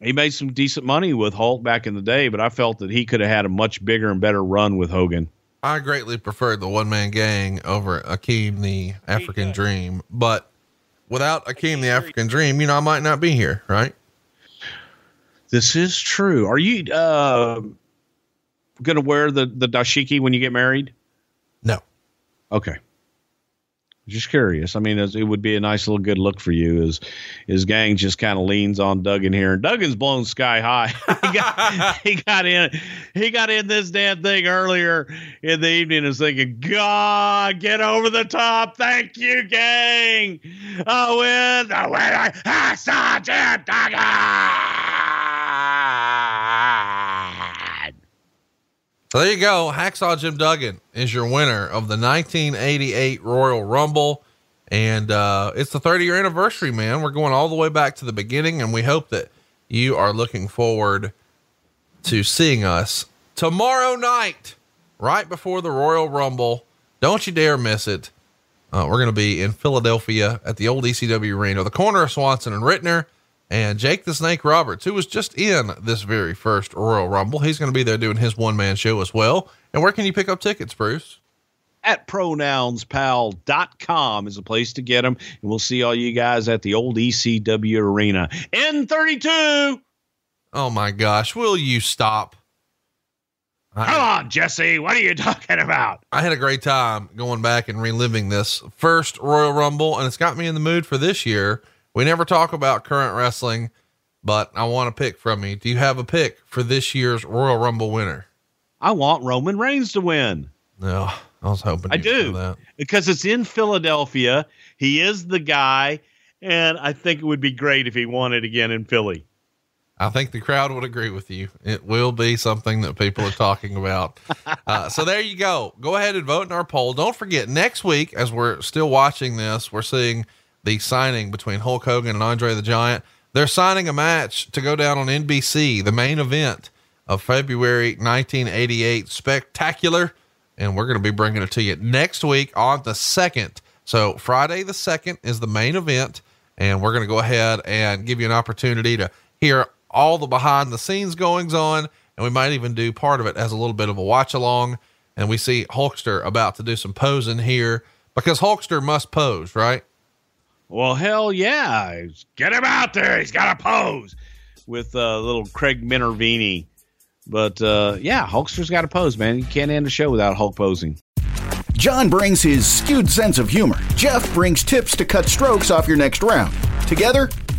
he made some decent money with Hulk back in the day. But I felt that he could have had a much bigger and better run with Hogan. I greatly preferred the one man gang over Akeem the African Dream. But without Akeem the African Dream, you know, I might not be here, right? This is true. Are you uh, going to wear the the dashiki when you get married? No. Okay. Just curious. I mean, it would be a nice little good look for you. As his gang just kind of leans on Duggan here, and Duggan's blown sky high. he, got, he got in. He got in this damn thing earlier in the evening, and was thinking, "God, get over the top! Thank you, gang. Oh, oh, I win. The winner, Sergeant Duggan." So there you go. Hacksaw Jim Duggan is your winner of the 1988 Royal Rumble. And uh, it's the 30 year anniversary, man. We're going all the way back to the beginning, and we hope that you are looking forward to seeing us tomorrow night, right before the Royal Rumble. Don't you dare miss it. Uh, we're going to be in Philadelphia at the old ECW Arena, the corner of Swanson and Ritner. And Jake the Snake Roberts, who was just in this very first Royal Rumble, he's going to be there doing his one man show as well. And where can you pick up tickets, Bruce? at pronounspal.com is a place to get them. And we'll see all you guys at the old ECW arena. N32. Oh my gosh, will you stop? Come on, Jesse. What are you talking about? I had a great time going back and reliving this first Royal Rumble, and it's got me in the mood for this year. We never talk about current wrestling, but I want to pick from you. Do you have a pick for this year's Royal Rumble winner? I want Roman Reigns to win No, I was hoping I do. that. because it's in Philadelphia. He is the guy. And I think it would be great if he won it again in Philly. I think the crowd would agree with you. It will be something that people are talking about. Uh, so there you go. Go ahead and vote in our poll. Don't forget, next week, as we're still watching this, we're seeing the signing between Hulk Hogan and Andre the Giant. They're signing a match to go down on NBC, the main event of February 1988. Spectacular. And we're going to be bringing it to you next week on the 2nd. So Friday the 2nd is the main event. And we're going to go ahead and give you an opportunity to hear all the behind the scenes goings on. And we might even do part of it as a little bit of a watch along. And we see Hulkster about to do some posing here because Hulkster must pose, right? Well, hell yeah. Get him out there. He's got to pose with uh, little Craig Minervini. But uh, yeah, Hulkster's got to pose, man. You can't end a show without Hulk posing. John brings his skewed sense of humor. Jeff brings tips to cut strokes off your next round. Together,